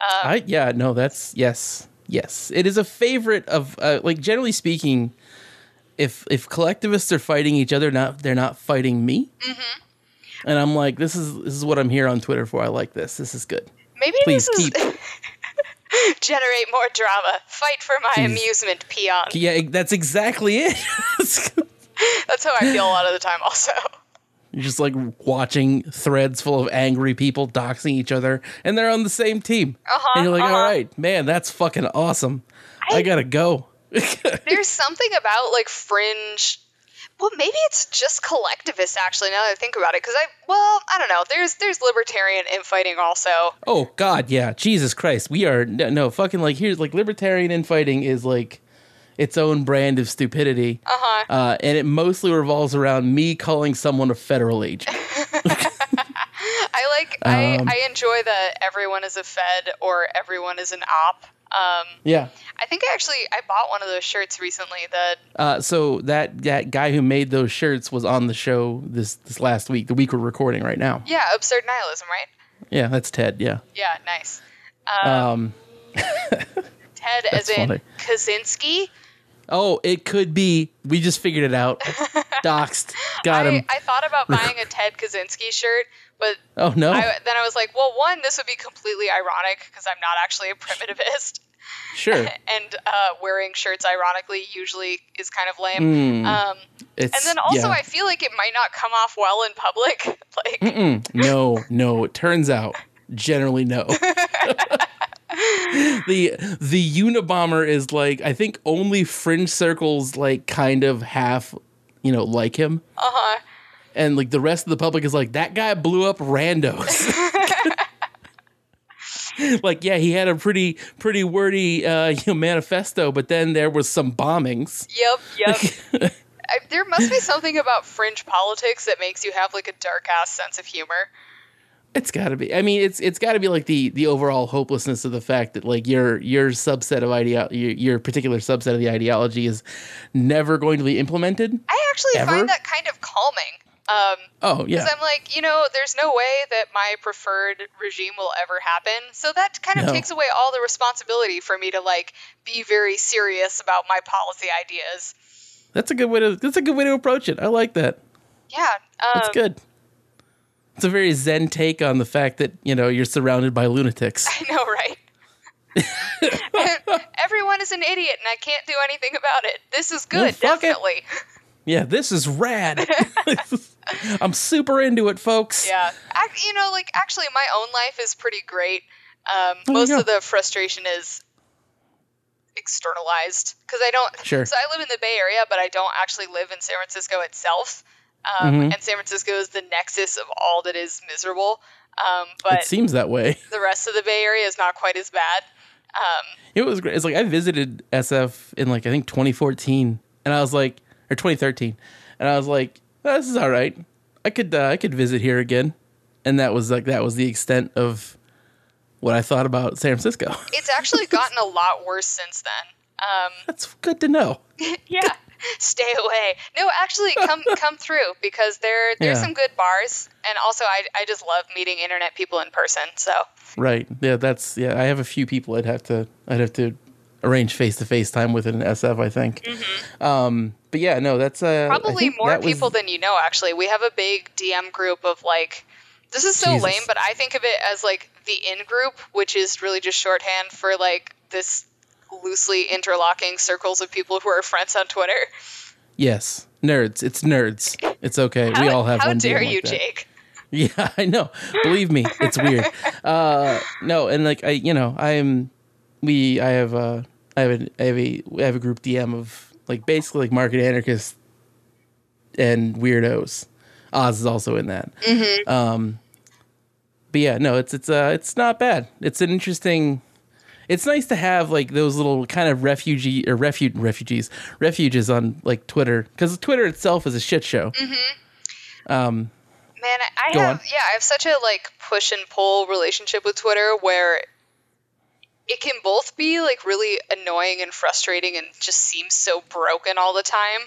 Um, I yeah, no, that's yes. Yes. It is a favorite of uh, like generally speaking if if collectivists are fighting each other, not they're not fighting me. Mm-hmm. And I'm like, this is this is what I'm here on Twitter for. I like this. This is good. maybe Please this is keep. [LAUGHS] [LAUGHS] generate more drama. Fight for my Please. amusement, peon. Yeah, that's exactly it. [LAUGHS] That's how I feel a lot of the time. Also, You're just like watching threads full of angry people doxing each other, and they're on the same team. Uh-huh, and you're like, uh-huh. all right, man, that's fucking awesome. I, I- gotta go. [LAUGHS] there's something about like fringe. Well, maybe it's just collectivist. Actually, now that I think about it, because I well, I don't know. There's there's libertarian infighting also. oh God, yeah, Jesus Christ, we are no, no fucking like here's like libertarian infighting is like its own brand of stupidity, Uh-huh. uh, and it mostly revolves around me calling someone a federal agent. [LAUGHS] [LAUGHS] I like I, Um, I enjoy that everyone is a Fed or everyone is an op. Um, yeah. I think I actually I bought one of those shirts recently that Uh, so that that guy who made those shirts was on the show this this last week, the week we're recording right now. yeah, absurd nihilism, right? Yeah, that's Ted. Yeah. Yeah, nice. Um, Um, [LAUGHS] Ted as in funny. Kaczynski. oh, it could be. We just figured it out. [LAUGHS] Doxed. Got I, him. I thought about [LAUGHS] buying a Ted Kaczynski shirt, but oh no. I, then I was like, well, one, this would be completely ironic because I'm not actually a primitivist, sure. [LAUGHS] and uh, wearing shirts ironically usually is kind of lame. Mm, Um, and then also, yeah. I feel like it might not come off well in public. [LAUGHS] like, Mm-mm. no, no. It turns out, generally no. [LAUGHS] the the Unabomber is like I think only fringe circles like kind of half, you know, like him. uh huh. And like the rest of the public is like that guy blew up randos [LAUGHS] like yeah he had a pretty pretty wordy uh [LAUGHS] you know, manifesto but then there was some bombings Yep, yep. [LAUGHS] I, there must be something about fringe politics that makes you have like a dark ass sense of humor. it's got to be i mean it's it's got to be like the the overall hopelessness of the fact that like your your subset of idea your, your particular subset of the ideology is never going to be implemented I actually Ever? find that kind of calming. Um, oh yeah Because I'm like, you know, there's no way that my preferred regime will ever happen. So that kind of No. takes away all the responsibility for me to like be very serious about my policy ideas. that's a good way to that's a good way to approach it i like that Yeah. Um, That's good. It's a very zen take on the fact that you know you're surrounded by lunatics. I know, right? [LAUGHS] [LAUGHS] Everyone is an idiot, and I can't do anything about it. This is Well, good, fuck it. Yeah, this is rad. [LAUGHS] [LAUGHS] I'm super into it, folks. Yeah. Ac- you know, like actually, my own life is pretty great. Um, you most of the frustration is externalized because I don't. Sure. So I live in the Bay Area, but I don't actually live in San Francisco itself. Um, Mhm. And San Francisco is the nexus of all that is miserable. Um, but It seems that way. the rest of the Bay Area is not quite as bad. Um, It was great. It's like I visited SF in like I think 2014, and I was like, or 2013, and I was like, "Oh, this is all right. I could uh, I could visit here again, and that was like that was the extent of what I thought about San Francisco. [LAUGHS] it's actually gotten a lot worse since then. Um, That's good to know. [LAUGHS] yeah stay away no actually come [LAUGHS] come through because there there's Yeah. some good bars and also I, I just love meeting internet people in person so Right. Yeah, that's yeah. I have a few people I'd have to I'd have to arrange face to face time with in SF. I think. Um, but yeah, no, that's uh, probably more that was- people than you know actually we have a big dm group of like this is so Jesus. lame but i think of it as like the in group which is really just shorthand for like this loosely interlocking circles of people who are friends on twitter Yes, nerds. It's nerds. It's okay. we all have how one. dare DM like you that. jake [LAUGHS] Yeah, I know. Believe me, it's weird. [LAUGHS] Uh, no, and like I, you know, I'm, we, I have, uh, I have a, I have a, I have a group DM of like basically like market anarchists and weirdos. Oz is also in that. Mm-hmm. Um, but yeah, no, it's it's uh, it's not bad. It's an interesting. It's nice to have like those little kind of refugee or refuge refugees refuges on like Twitter because Twitter itself is a shit show. Um, Man, I have on. yeah, I have such a like push and pull relationship with Twitter where it can both be like really annoying and frustrating and just seems so broken all the time.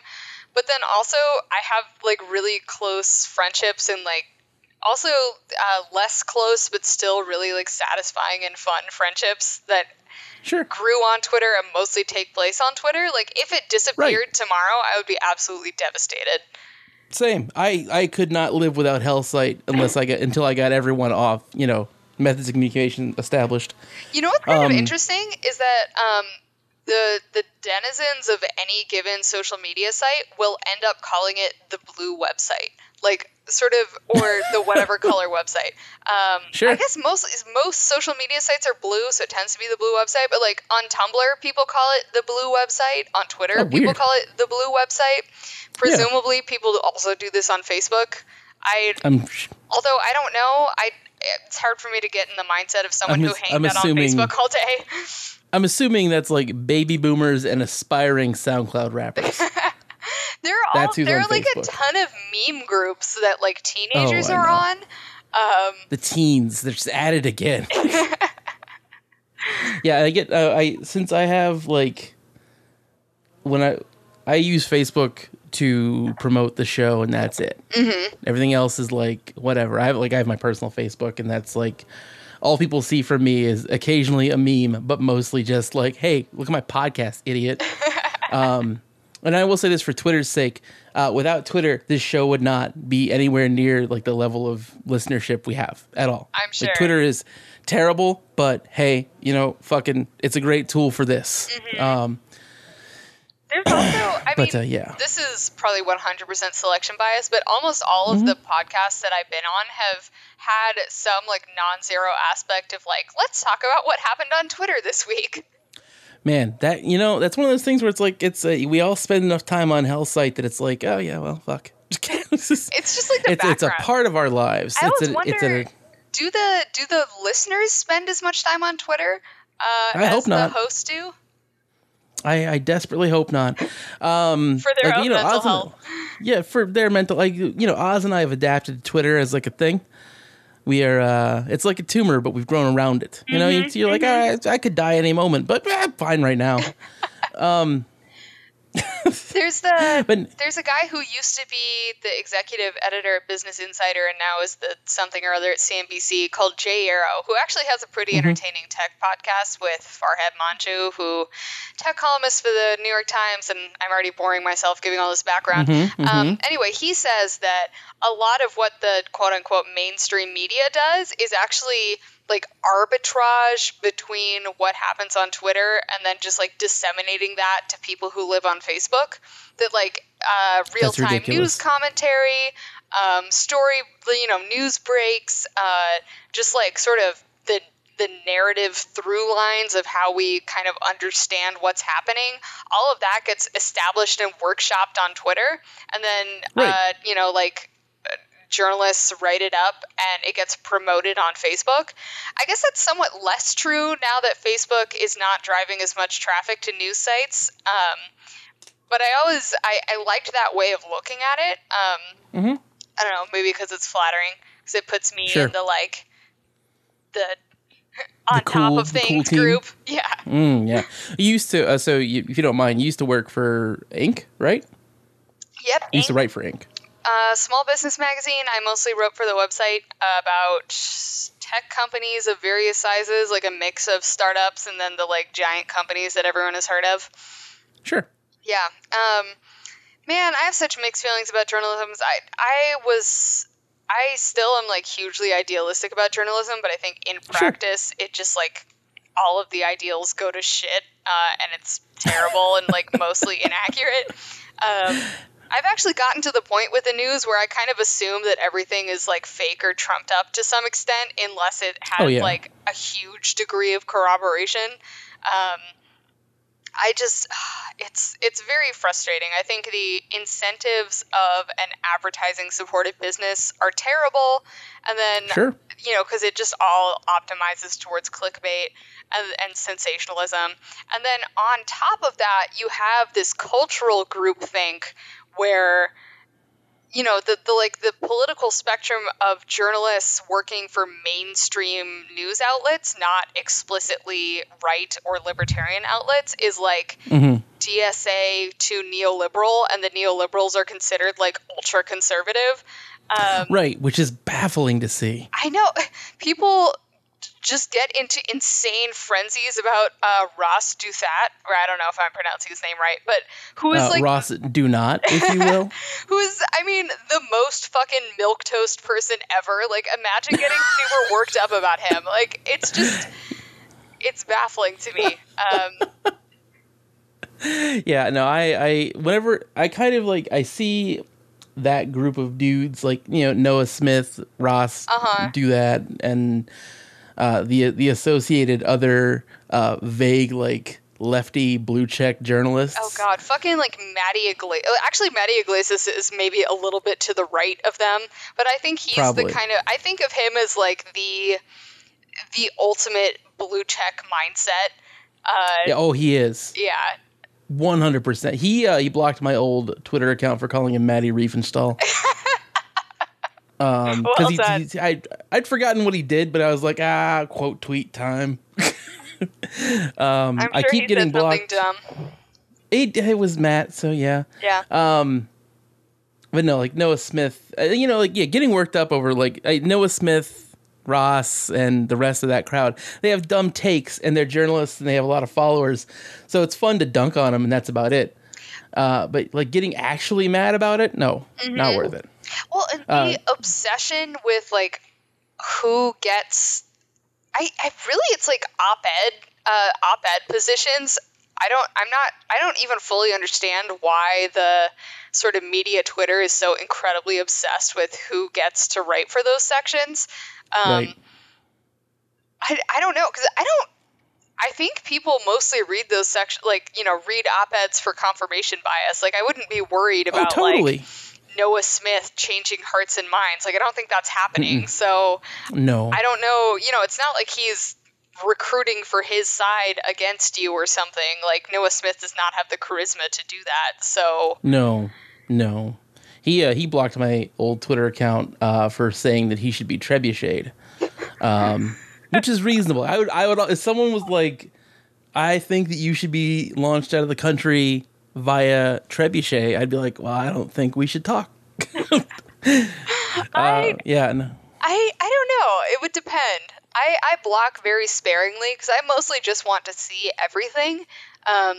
But then also, I have like really close friendships and like also uh, less close but still really like satisfying and fun friendships that Sure. grew on Twitter and mostly take place on Twitter. Like if it disappeared Right. tomorrow, I would be absolutely devastated. Same. I I could not live without Hellsite unless I got until I got everyone off. You know, methods of communication established. You know what's kind Um, of interesting is that um, the the denizens of any given social media site will end up calling it the blue website, like sort of or the whatever [LAUGHS] color website. Um, Sure. I guess most most social media sites are blue, so it tends to be the blue website. But like on Tumblr, people call it the blue website. On Twitter, Oh, people call it the blue website. Presumably, people also do this on Facebook. I I'm although I don't know, I it's hard for me to get in the mindset of someone I'm who hangs I'm out assuming- on Facebook all day. I'm assuming that's like baby boomers and aspiring SoundCloud rappers. [LAUGHS] There are all there are like a ton of meme groups that like teenagers Oh, are on. Um, the teens, they're just at it again. [LAUGHS] yeah, I get. Uh, I since I have like when I I use Facebook to promote the show and that's it. Mm-hmm. Everything else is like whatever. I have like I have my personal Facebook and that's like all people see from me is occasionally a meme, but mostly just like, hey, look at my podcast, idiot. [LAUGHS] um, and I will say this for Twitter's sake: uh, without Twitter, this show would not be anywhere near like the level of listenership we have at all. I'm sure. Like, Twitter is terrible, but hey, you know, fucking, it's a great tool for this. Mm-hmm. Um, there's also, [CLEARS THROAT] I But, mean, uh, yeah. this is probably 100% selection bias, but almost all of the Mm-hmm. podcasts that I've been on have had some like non-zero aspect of like, let's talk about what happened on Twitter this week. [LAUGHS] man, that you know, that's one of those things where it's like it's a, we all spend enough time on Hell Site that it's like, oh yeah, well, fuck. it's, [LAUGHS] just- It's just like the it's, it's a part of our lives. I it's always a, wonder, a, do the do the listeners spend as much time on Twitter uh, I as hope not. the hosts do I, I desperately hope not. Um, [LAUGHS] for their like, own you know, mental Oz and- yeah, for their mental, like you know, Oz and I have adapted Twitter as like a thing. We are, uh, it's like a tumor, but we've grown around it. You know, Mm-hmm, you, you're like, all right, I could die any moment, but eh, fine right now. [LAUGHS] [LAUGHS] There's the But there's a guy who used to be the executive editor at Business Insider and now is the something or other at CNBC called Jay Yarow, who actually has a pretty Mm-hmm. entertaining tech podcast with Farhad Manjoo, who tech columnist for the New York Times, and I'm already boring myself giving all this background. Mm-hmm, Um, anyway, he says that a lot of what the quote unquote mainstream media does is actually like arbitrage between what happens on Twitter and then just like disseminating that to people who live on Facebook. That like uh, real time news commentary, um, story, you know, news breaks, uh, just like sort of the the narrative through lines of how we kind of understand what's happening. All of that gets established and workshopped on Twitter, and then Right. uh, you know like journalists write it up and it gets promoted on Facebook. I guess that's somewhat less true now that Facebook is not driving as much traffic to news sites. Um, but I always I, I liked that way of looking at it. Um, Mhm. I don't know, maybe because it's flattering because it puts me Sure. in the like the on cool- top of the cool things group. [LAUGHS] Yeah. Mm, yeah, you used to. Uh, so, you, if you don't mind, you used to work for Inc., right? Yep. You used to write for Inc. Uh, small business magazine. I mostly wrote for the website about tech companies of various sizes, like a mix of startups and then the like giant companies that everyone has heard of. Sure. Yeah. Um, man, I have such mixed feelings about journalism. I I was I still am like hugely idealistic about journalism, but I think in practice it just like all of the ideals go to shit, uh, and it's terrible and like mostly inaccurate. Um, I've actually gotten to the point with the news where I kind of assume that everything is like fake or trumped up to some extent, unless it has Oh, yeah. like a huge degree of corroboration. Um, I just [SIGHS] it's it's very frustrating. I think the incentives of an advertising supported business are terrible and then Sure. you know cuz it just all optimizes towards clickbait and, and sensationalism. And then on top of that, you have this cultural groupthink where you know the, the like the political spectrum of journalists working for mainstream news outlets not explicitly right or libertarian outlets is like Mhm. dsa to neoliberal and the neoliberals are considered like ultra conservative um, Right, which is baffling to see. i know [LAUGHS] people just get into insane frenzies about uh, Ross Douthat or i don't know if i'm pronouncing his name right but who is Uh, like Ross, do not, if you will. [LAUGHS] who's I mean the most fucking milk toast person ever. Like imagine getting [LAUGHS] super worked up about him. Like it's just it's baffling to me. Um, [LAUGHS] yeah, no, I, I, whenever I kind of like, I see that group of dudes, like you know Noah Smith, Ross, Uh-huh. do that, and uh, the the associated other uh, vague like lefty blue check journalists. oh god, fucking like Matty Yglesias. Actually, Matty Yglesias is maybe a little bit to the right of them, but I think he's Probably. the kind of I think of him as like the the ultimate blue check mindset. Uh, Yeah, oh, he is yeah. one hundred percent. He uh, he blocked my old Twitter account for calling him Maddie Riefenstahl. [LAUGHS] Um, because done. he, he, I I'd forgotten what he did, but I was like, ah, quote tweet time. [LAUGHS] um, I'm I keep getting blocked. It, it was Matt, so yeah. Yeah. Um, but no, like Noah Smith, uh, you know, like yeah, getting worked up over like uh, Noah Smith, Ross, and the rest of that crowd. They have dumb takes, and they're journalists, and they have a lot of followers, so it's fun to dunk on them, and that's about it. Uh, but like getting actually mad about it, no, not Mm-hmm. worth it. Well, and the Uh, obsession with like who gets, I, I really, it's like op-ed, uh, op-ed positions. I don't, I'm not, I don't even fully understand why the sort of media Twitter is so incredibly obsessed with who gets to write for those sections. Um, right? I, I don't know because I don't. I think people mostly read those sections, like you know, read op-eds for confirmation bias. Like I wouldn't be worried Oh, about totally. like Noah Smith changing hearts and minds. Like I don't think that's happening. So no, I don't know. You know, it's not like he's recruiting for his side against you or something. Like Noah Smith does not have the charisma to do that. So no, no. He uh, he blocked my old Twitter account uh, for saying that he should be trebucheted, um, [LAUGHS] which is reasonable. I would I would if someone was like, I think that you should be launched out of the country via trebuchet. I'd be like, well, I don't think we should talk. [LAUGHS] I Uh, yeah, no. I I don't know. It would depend. I I block very sparingly because I mostly just want to see everything. Um,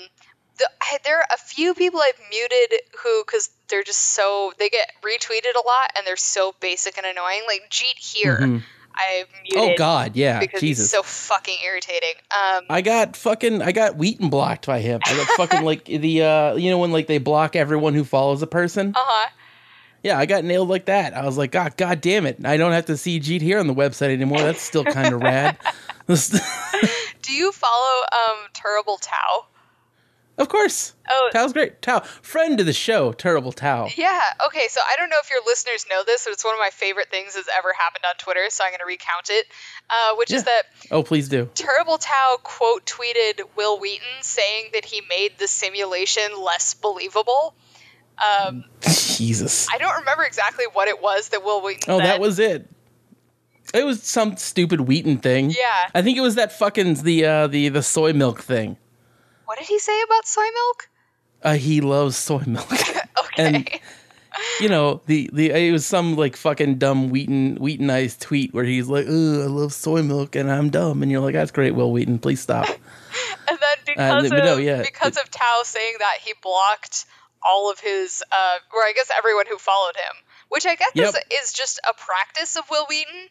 the, I, there are a few people I've muted who because they're just so they get retweeted a lot and they're so basic and annoying. Like Jeet Heer, Mhm. I've Oh God, yeah, because Jesus. he's so fucking irritating. Um, I got fucking I got Wheaton blocked by him. I got fucking like [LAUGHS] the uh you know when like they block everyone who follows a person. uh huh. Yeah, I got nailed like that. I was like, God, God damn it! I don't have to see Jeet Heer on the website anymore. That's still kind of rad. [LAUGHS] [LAUGHS] Do you follow um Terrible Tao? Of course, Oh, Tao's great. Tao, friend of the show, terrible Tao. Yeah. Okay. So I don't know if your listeners know this, but it's one of my favorite things that's ever happened on Twitter. So I'm going to recount it, uh, which is that Oh, please do. Terrible Tao quote tweeted Wil Wheaton saying that he made the simulation less believable. Um, [LAUGHS] Jesus. I don't remember exactly what it was that Wil Wheaton Oh, said. that was it. It was some stupid Wheaton thing. Yeah. I think it was that fucking the uh the the soy milk thing. What did he say about soy milk? Uh, he loves soy milk. [LAUGHS] Okay. And- you know the the it was some like fucking dumb Wheaton Wheatonized tweet where he's like, "Oh, I love soy milk and I'm dumb," and you're like, "That's great, Wil Wheaton. Please stop." [LAUGHS] and then because but of no, yeah, because of Tao saying that, he blocked all of his, uh, or I guess everyone who followed him, which I guess Yep. is, is just a practice of Wil Wheaton.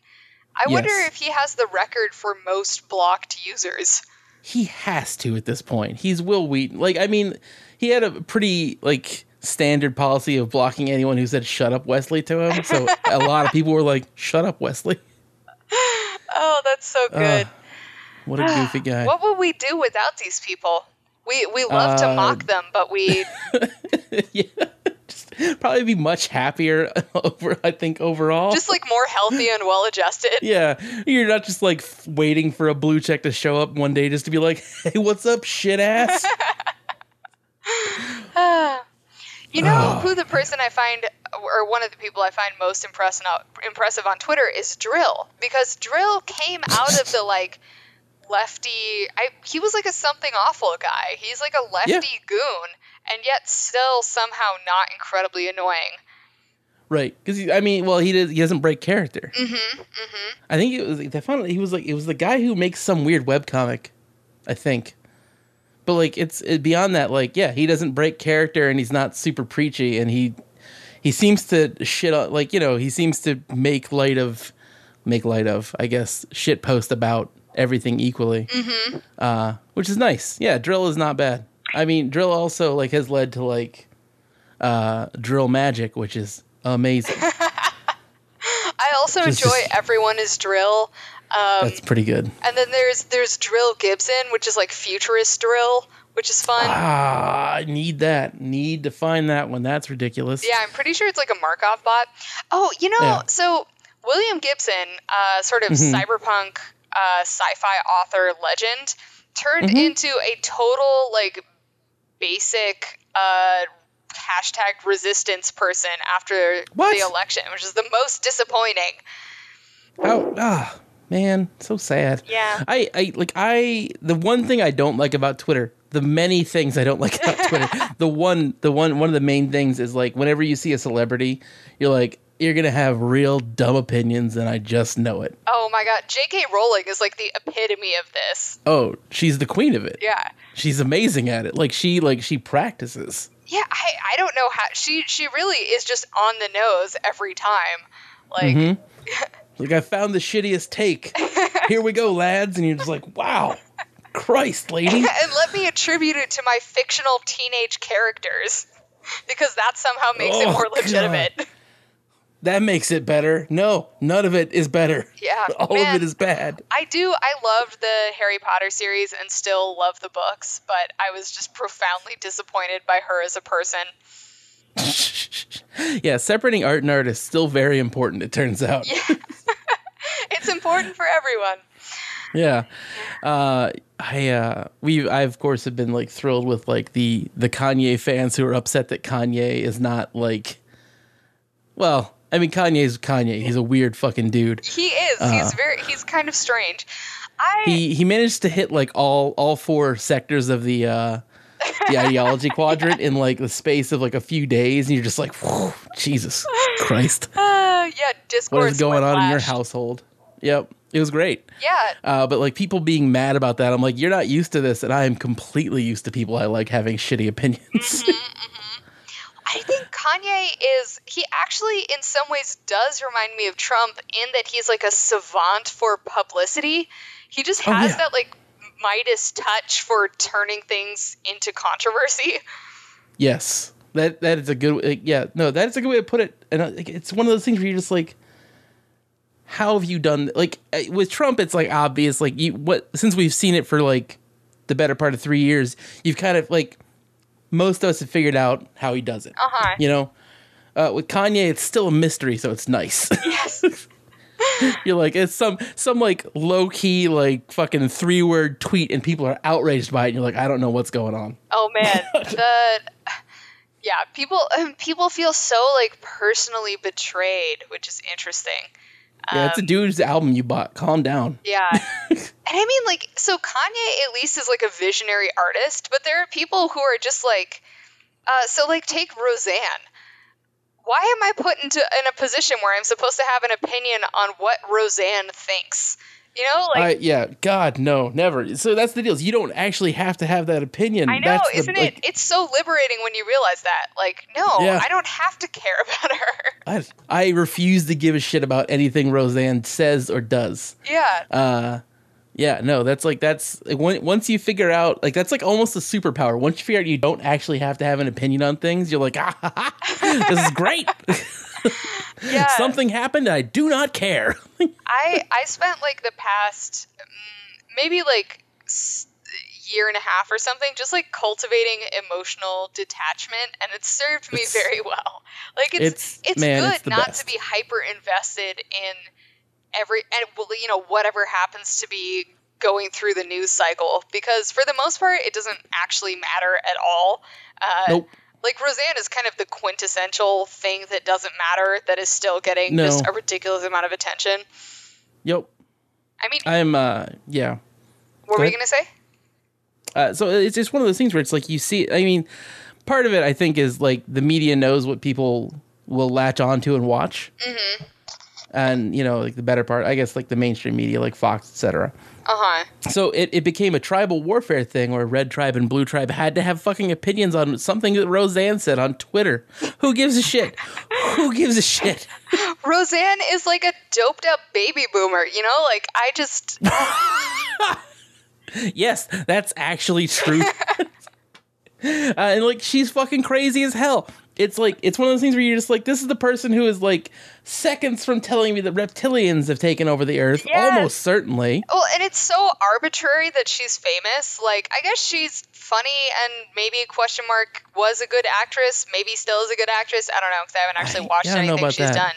I wonder if he has the record for most blocked users. He has to at this point. He's Wil Wheaton. Like, I mean, he had a pretty like standard policy of blocking anyone who said "Shut up, Wesley" to him. So [LAUGHS] a lot of people were like, "Shut up, Wesley." Oh, that's so good. What a goofy [SIGHS] guy. What would we do without these people? We we love to Uh, mock them, but we [LAUGHS] yeah, just probably be much happier [LAUGHS] over. I think overall. just like more healthy and well adjusted. yeah, you're not just like waiting for a blue check to show up one day just to be like, "Hey, what's up, shit ass?" [LAUGHS] you know Oh. who the person I find or one of the people I find most impressive uh, impressive on Twitter is Dril because Dril came out of the like lefty. I he was like a something awful guy. He's like a lefty Yeah. goon, and yet still somehow not incredibly annoying. Right, because I mean, well, he does. He doesn't break character. Mm-hmm. Mm-hmm. I think it was. They found he was like it was the guy who makes some weird webcomic, I think. But like it's it, beyond that. Like yeah, he doesn't break character and he's not super preachy and he he seems to shit on like you know he seems to make light of make light of I guess shit post about everything equally, Mm-hmm. uh, which is nice. Yeah, dril is not bad. I mean, dril also like has led to like uh, dril magic, which is amazing. [LAUGHS] I also Just- enjoy just- Everyone is Dril. Um, That's pretty good. and then there's there's Dril Gibson, which is like futurist dril, which is fun. Ah, I need that. Need to find that one. That's ridiculous. Yeah, I'm pretty sure it's like a Markov bot. Oh, you know, Yeah. so William Gibson, uh, sort of Mhm. cyberpunk uh, sci-fi author legend, turned Mhm. into a total like basic uh, hashtag resistance person after What? the election, which is the most disappointing. Oh, ah man, so sad. Yeah. I, I like I the one thing I don't like about Twitter, the many things I don't [LAUGHS] like about Twitter, the one the one one of the main things is like whenever you see a celebrity, you're like you're gonna have real dumb opinions and I just know it. Oh my god, J.K. Rowling is like the epitome of this. Oh, she's the queen of it. Yeah. She's amazing at it. Like she like she practices. Yeah, I, I don't know how she she really is just on the nose every time. Like Mhm. [LAUGHS] Like I found the shittiest take. [LAUGHS] Here we go, lads, and you're just like, wow, Christ, lady. [LAUGHS] and let me attribute it to my fictional teenage characters because that somehow makes it Oh, more legitimate. That makes it better. No, none of it is better. Yeah, [LAUGHS] All man. of it is bad. I do. I loved the Harry Potter series and still love the books, but I was just profoundly disappointed by her as a person. [LAUGHS] yeah, separating art and art is still very important, it turns out. Yeah. [LAUGHS] it's important for everyone. Yeah. Uh I uh we I of course have been like thrilled with like the the Kanye fans who are upset that Kanye is not like well, I mean Kanye's Kanye. He's a weird fucking dude. He is. he's very. He's kind of strange. I. Uh. He he managed to hit like all all four sectors of the uh the [LAUGHS] ideology quadrant in like the space of like a few days and you're just like Jesus Christ. uh, yeah. Discord. What is going on in your household? Yep. It was great. Yeah. Uh, but like people being mad about that, I'm like, you're not used to this, and I am completely used to people I like having shitty opinions. Mm-hmm. I think Kanye is he actually in some ways does remind me of Trump in that he's like a savant for publicity. He just Oh, has yeah. that like Midas touch for turning things into controversy. yes, that that is a good. Like, yeah, no, that is a good way to put it. And uh, like, it's one of those things where you're just like, how have you done? Like with Trump, it's like obvious. Like you, what since we've seen it for like the better part of three years, you've kind of like most of us have figured out how he does it. Uh-huh. You know, uh, with Kanye, it's still a mystery, so it's nice. [LAUGHS] Yes. [LAUGHS] You're like it's some some like low key like fucking three word tweet, and people are outraged by it. And you're like, I don't know what's going on. Oh man, [LAUGHS] the yeah, people people feel so like personally betrayed, which is interesting. Yeah, it's a Um, dude's album you bought. Calm down. Yeah. [LAUGHS] and I mean, like, so Kanye at least is like a visionary artist, but there are people who are just like, uh, so like, take Roseanne. Why am I put into in a position where I'm supposed to have an opinion on what Roseanne thinks? You know, I, like, yeah, God, no, never. So that's the deal. is You don't actually have to have that opinion. I know, That's isn't like, it? It's so liberating when you realize that. Like, no, Yeah. I don't have to care [LAUGHS] about her. I, I refuse to give a shit about anything Roseanne says or does. yeah. Uh, yeah, no, that's like that's when, once you figure out like that's like almost a superpower. Once you figure out you don't actually have to have an opinion on things, you're like, [LAUGHS] ah, ha, ha, this is great. [LAUGHS] Yeah. Something happened. I do not care. [LAUGHS] I I spent like the past mm, maybe like year and a half or something just like cultivating emotional detachment and it served me It's- very well. Like it's it's- it's, man, good it's not best. to be hyper invested in every and you know whatever happens to be going through the news cycle because for the most part it doesn't actually matter at all. Uh, Nope. Like Roseanne is kind of the quintessential thing that doesn't matter that is still getting No. just a ridiculous amount of attention. Yep. I mean, I'm. uh Yeah. what go were you gonna say? Uh, so it's just one of those things where it's like you see. I mean, part of it I think is like the media knows what people will latch onto and watch, mm-hmm. and you know, like the better part, I guess, like the mainstream media, like Fox, etc. Uh huh. So it, it became a tribal warfare thing where red tribe and blue tribe had to have fucking opinions on something that Roseanne said on Twitter. Who gives a shit? Who gives a shit? Roseanne is like a doped up baby boomer, you know? Like I just [LAUGHS] Yes, that's actually true. [LAUGHS] uh, and like she's fucking crazy as hell. It's like it's one of those things where you're just like, this is the person who is like seconds from telling me that reptilians have taken over the earth. Yes. Almost certainly. Well, and it's so arbitrary that she's famous. Like, I guess she's funny and maybe question mark was a good actress, maybe still is a good actress. I don't know because I haven't actually watched I anything she's that. done.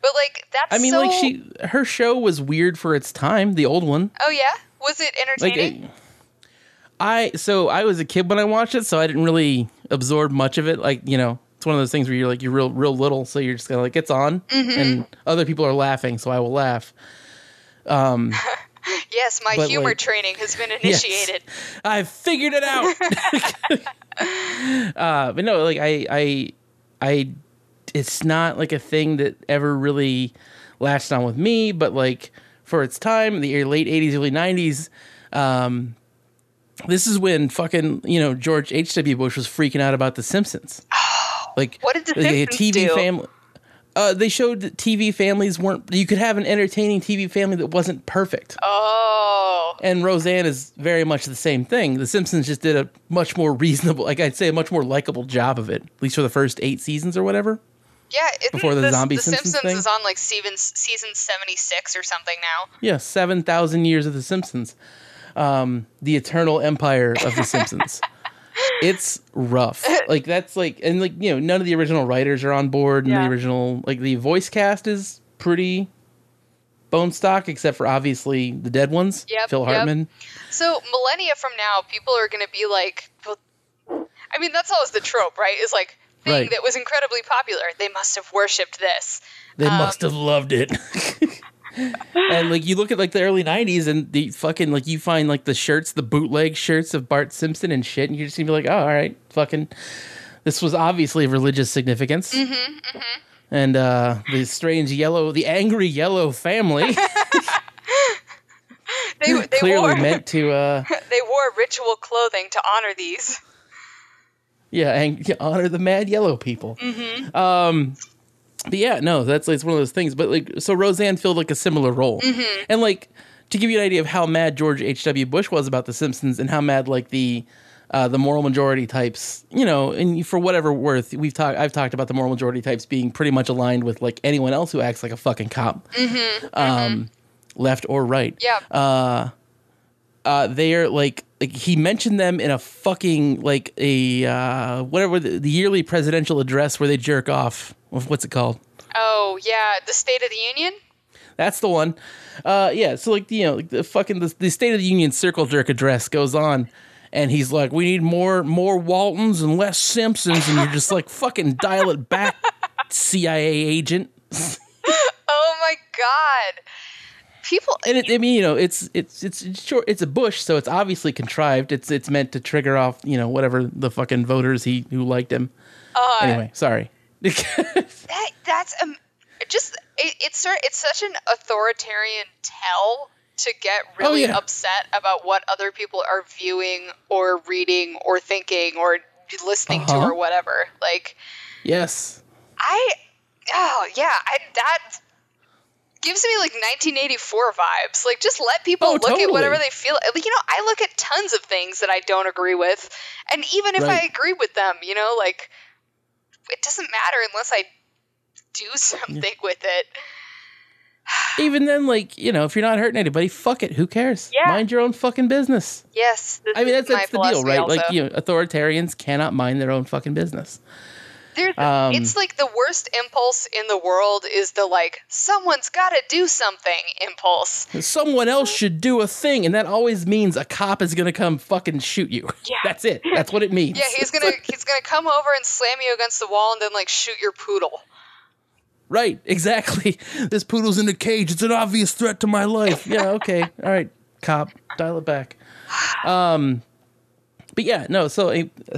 But like, that's I mean, so... like she, her show was weird for its time. The old one. Oh yeah, was it Like, entertaining? it- I so I was a kid when I watched it, so I didn't really absorb much of it. Like you know, it's one of those things where you're like you're real real little, so you're just kind of like it's on, Mm-hmm. and other people are laughing, so I will laugh. [LAUGHS] yes, my humor like- training has been [LAUGHS] Yes. initiated. I figured it out. [LAUGHS] uh, but no, like I, I, I, it's not like a thing that ever really latched on with me. But like for its time, the late '80s, early '90s, um, this is when fucking you know George H. W. Bush was freaking out about The Simpsons. Like What did The like, Simpsons TV do? family. Uh, they showed that TV families weren't. You could have an entertaining TV family that wasn't perfect. Oh, And Roseanne is very much the same thing. The Simpsons just did a much more reasonable, like I'd say, a much more likable job of it, at least for the first eight seasons or whatever. yeah. Before the the, zombie the Simpsons Simpsons thing? is on like season season seventy six or something now. Yeah, seven thousand years of The Simpsons, um, the eternal empire of The Simpsons. [LAUGHS] it's rough. Like that's like, and like you know, none of the original writers are on board, and Yeah. the original like the voice cast is pretty bone stock, except for obviously the dead ones. Yep, Phil yep. Hartman. So millennia from now, people are going to be like, well, I mean, that's always the trope, right? Is like thing Right. that was incredibly popular. They must have worshipped this. They Um, must have loved it. [LAUGHS] and like you look at like the early '90s, and the fucking like you find like the shirts, the bootleg shirts of Bart Simpson and shit, and you're just gonna be like, oh, all right, fucking. This was obviously of religious significance. Mm-hmm, And uh, the strange yellow, the angry yellow family, [LAUGHS] [LAUGHS] They they clearly wore meant to, uh, [LAUGHS] they wore ritual clothing to honor these. yeah, and honor the mad yellow people. Mm-hmm. Um, yeah, no, that's it's one of those things. But like, so Roseanne filled like a similar role, Mm-hmm. and like to give you an idea of how mad George H. W. Bush was about The Simpsons, and how mad like the uh, the moral majority types, you know, and for whatever worth, we've talked. I've talked about the moral majority types being pretty much aligned with like anyone else who acts like a fucking cop, um, left or right. Yeah. Uh, they are like like he mentioned them in a fucking like a uh, whatever the, the yearly presidential address where they jerk off. What's it called? oh yeah, the State of the Union. That's the one. Uh, yeah. So like you know like the fucking the, the State of the Union circle jerk address goes on, and he's like, "We need more more Waltons and less Simpsons," and you're just like, "Fucking dial it back, CIA agent." [LAUGHS] Oh my god. People And it, I mean, you know, it's it's it's it's short. It's a Bush, so it's obviously contrived. It's it's meant to trigger off, you know, whatever the fucking voters he who liked him. uh, Anyway, sorry. That that's um, just it, it's it's such an authoritarian tell to get really Oh, yeah. upset about what other people are viewing or reading or thinking or listening to Uh-huh. or whatever. Like yes. I oh yeah, I that gives me like 1984 vibes. Like just let people Oh, look at whatever they feel. Like you know, I look at tons of things that I don't agree with, and even if I agree with them, you know, like it doesn't matter unless I do [LAUGHS] something with it. [SIGHS] Even then, like you know, if you're not hurting anybody, fuck it. Who cares? Yeah. Mind your own fucking business. Yes, I mean, that's that's the deal, right? Also. Like you know, authoritarians cannot mind their own fucking business. Um, it's like the worst impulse in the world is the like someone's got to do something impulse. Someone else should do a thing, and that always means a cop is gonna come fucking shoot you. Yeah. [LAUGHS] That's it. That's what it means. Yeah, he's gonna he's gonna come over and slam you against the wall and then like shoot your poodle. Right, exactly. [LAUGHS] This poodle's in a cage. It's an obvious threat to my life. Yeah, okay. All right, cop, dial it back. Um but yeah, no, so uh, [LAUGHS]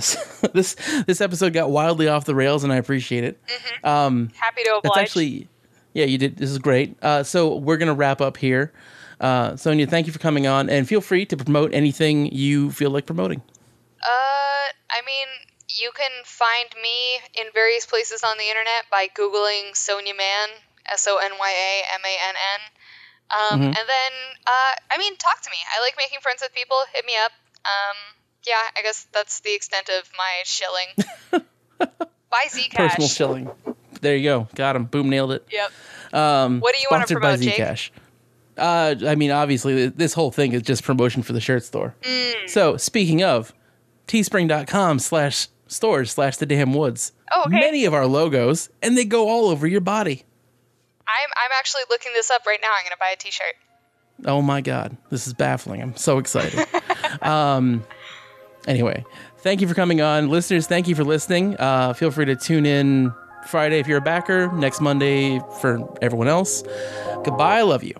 this this episode got wildly off the rails and I appreciate it. Um Happy to oblige. that's actually yeah, you did this is great. Uh so we're going to wrap up here. Uh Sonya, thank you for coming on and feel free to promote anything you feel like promoting. Uh, I mean, you can find me in various places on the internet by googling Sonya Mann, S O N Y A M A N N. Um, Mhm. and then, uh, I mean, talk to me. I like making friends with people. Hit me up. Um, yeah, I guess that's the extent of my shilling. [LAUGHS] Buy Zcash. Personal shilling. There you go. Got him. Boom, nailed it. Yep. Um, What do you wanna sponsored promote, by? Zcash. Uh, I mean, obviously, this whole thing is just promotion for the shirt store. Mm. So, speaking of, teespring.com slash stores slash the damn woods. Oh, okay. Many of our logos, and they go all over your body. I'm, I'm actually looking this up right now. I'm going to buy a t shirt. Oh my God. This is baffling. I'm so excited. [LAUGHS] um, anyway, thank you for coming on. Listeners, thank you for listening. Uh, feel free to tune in Friday if you're a backer, next Monday for everyone else. Goodbye. I love you.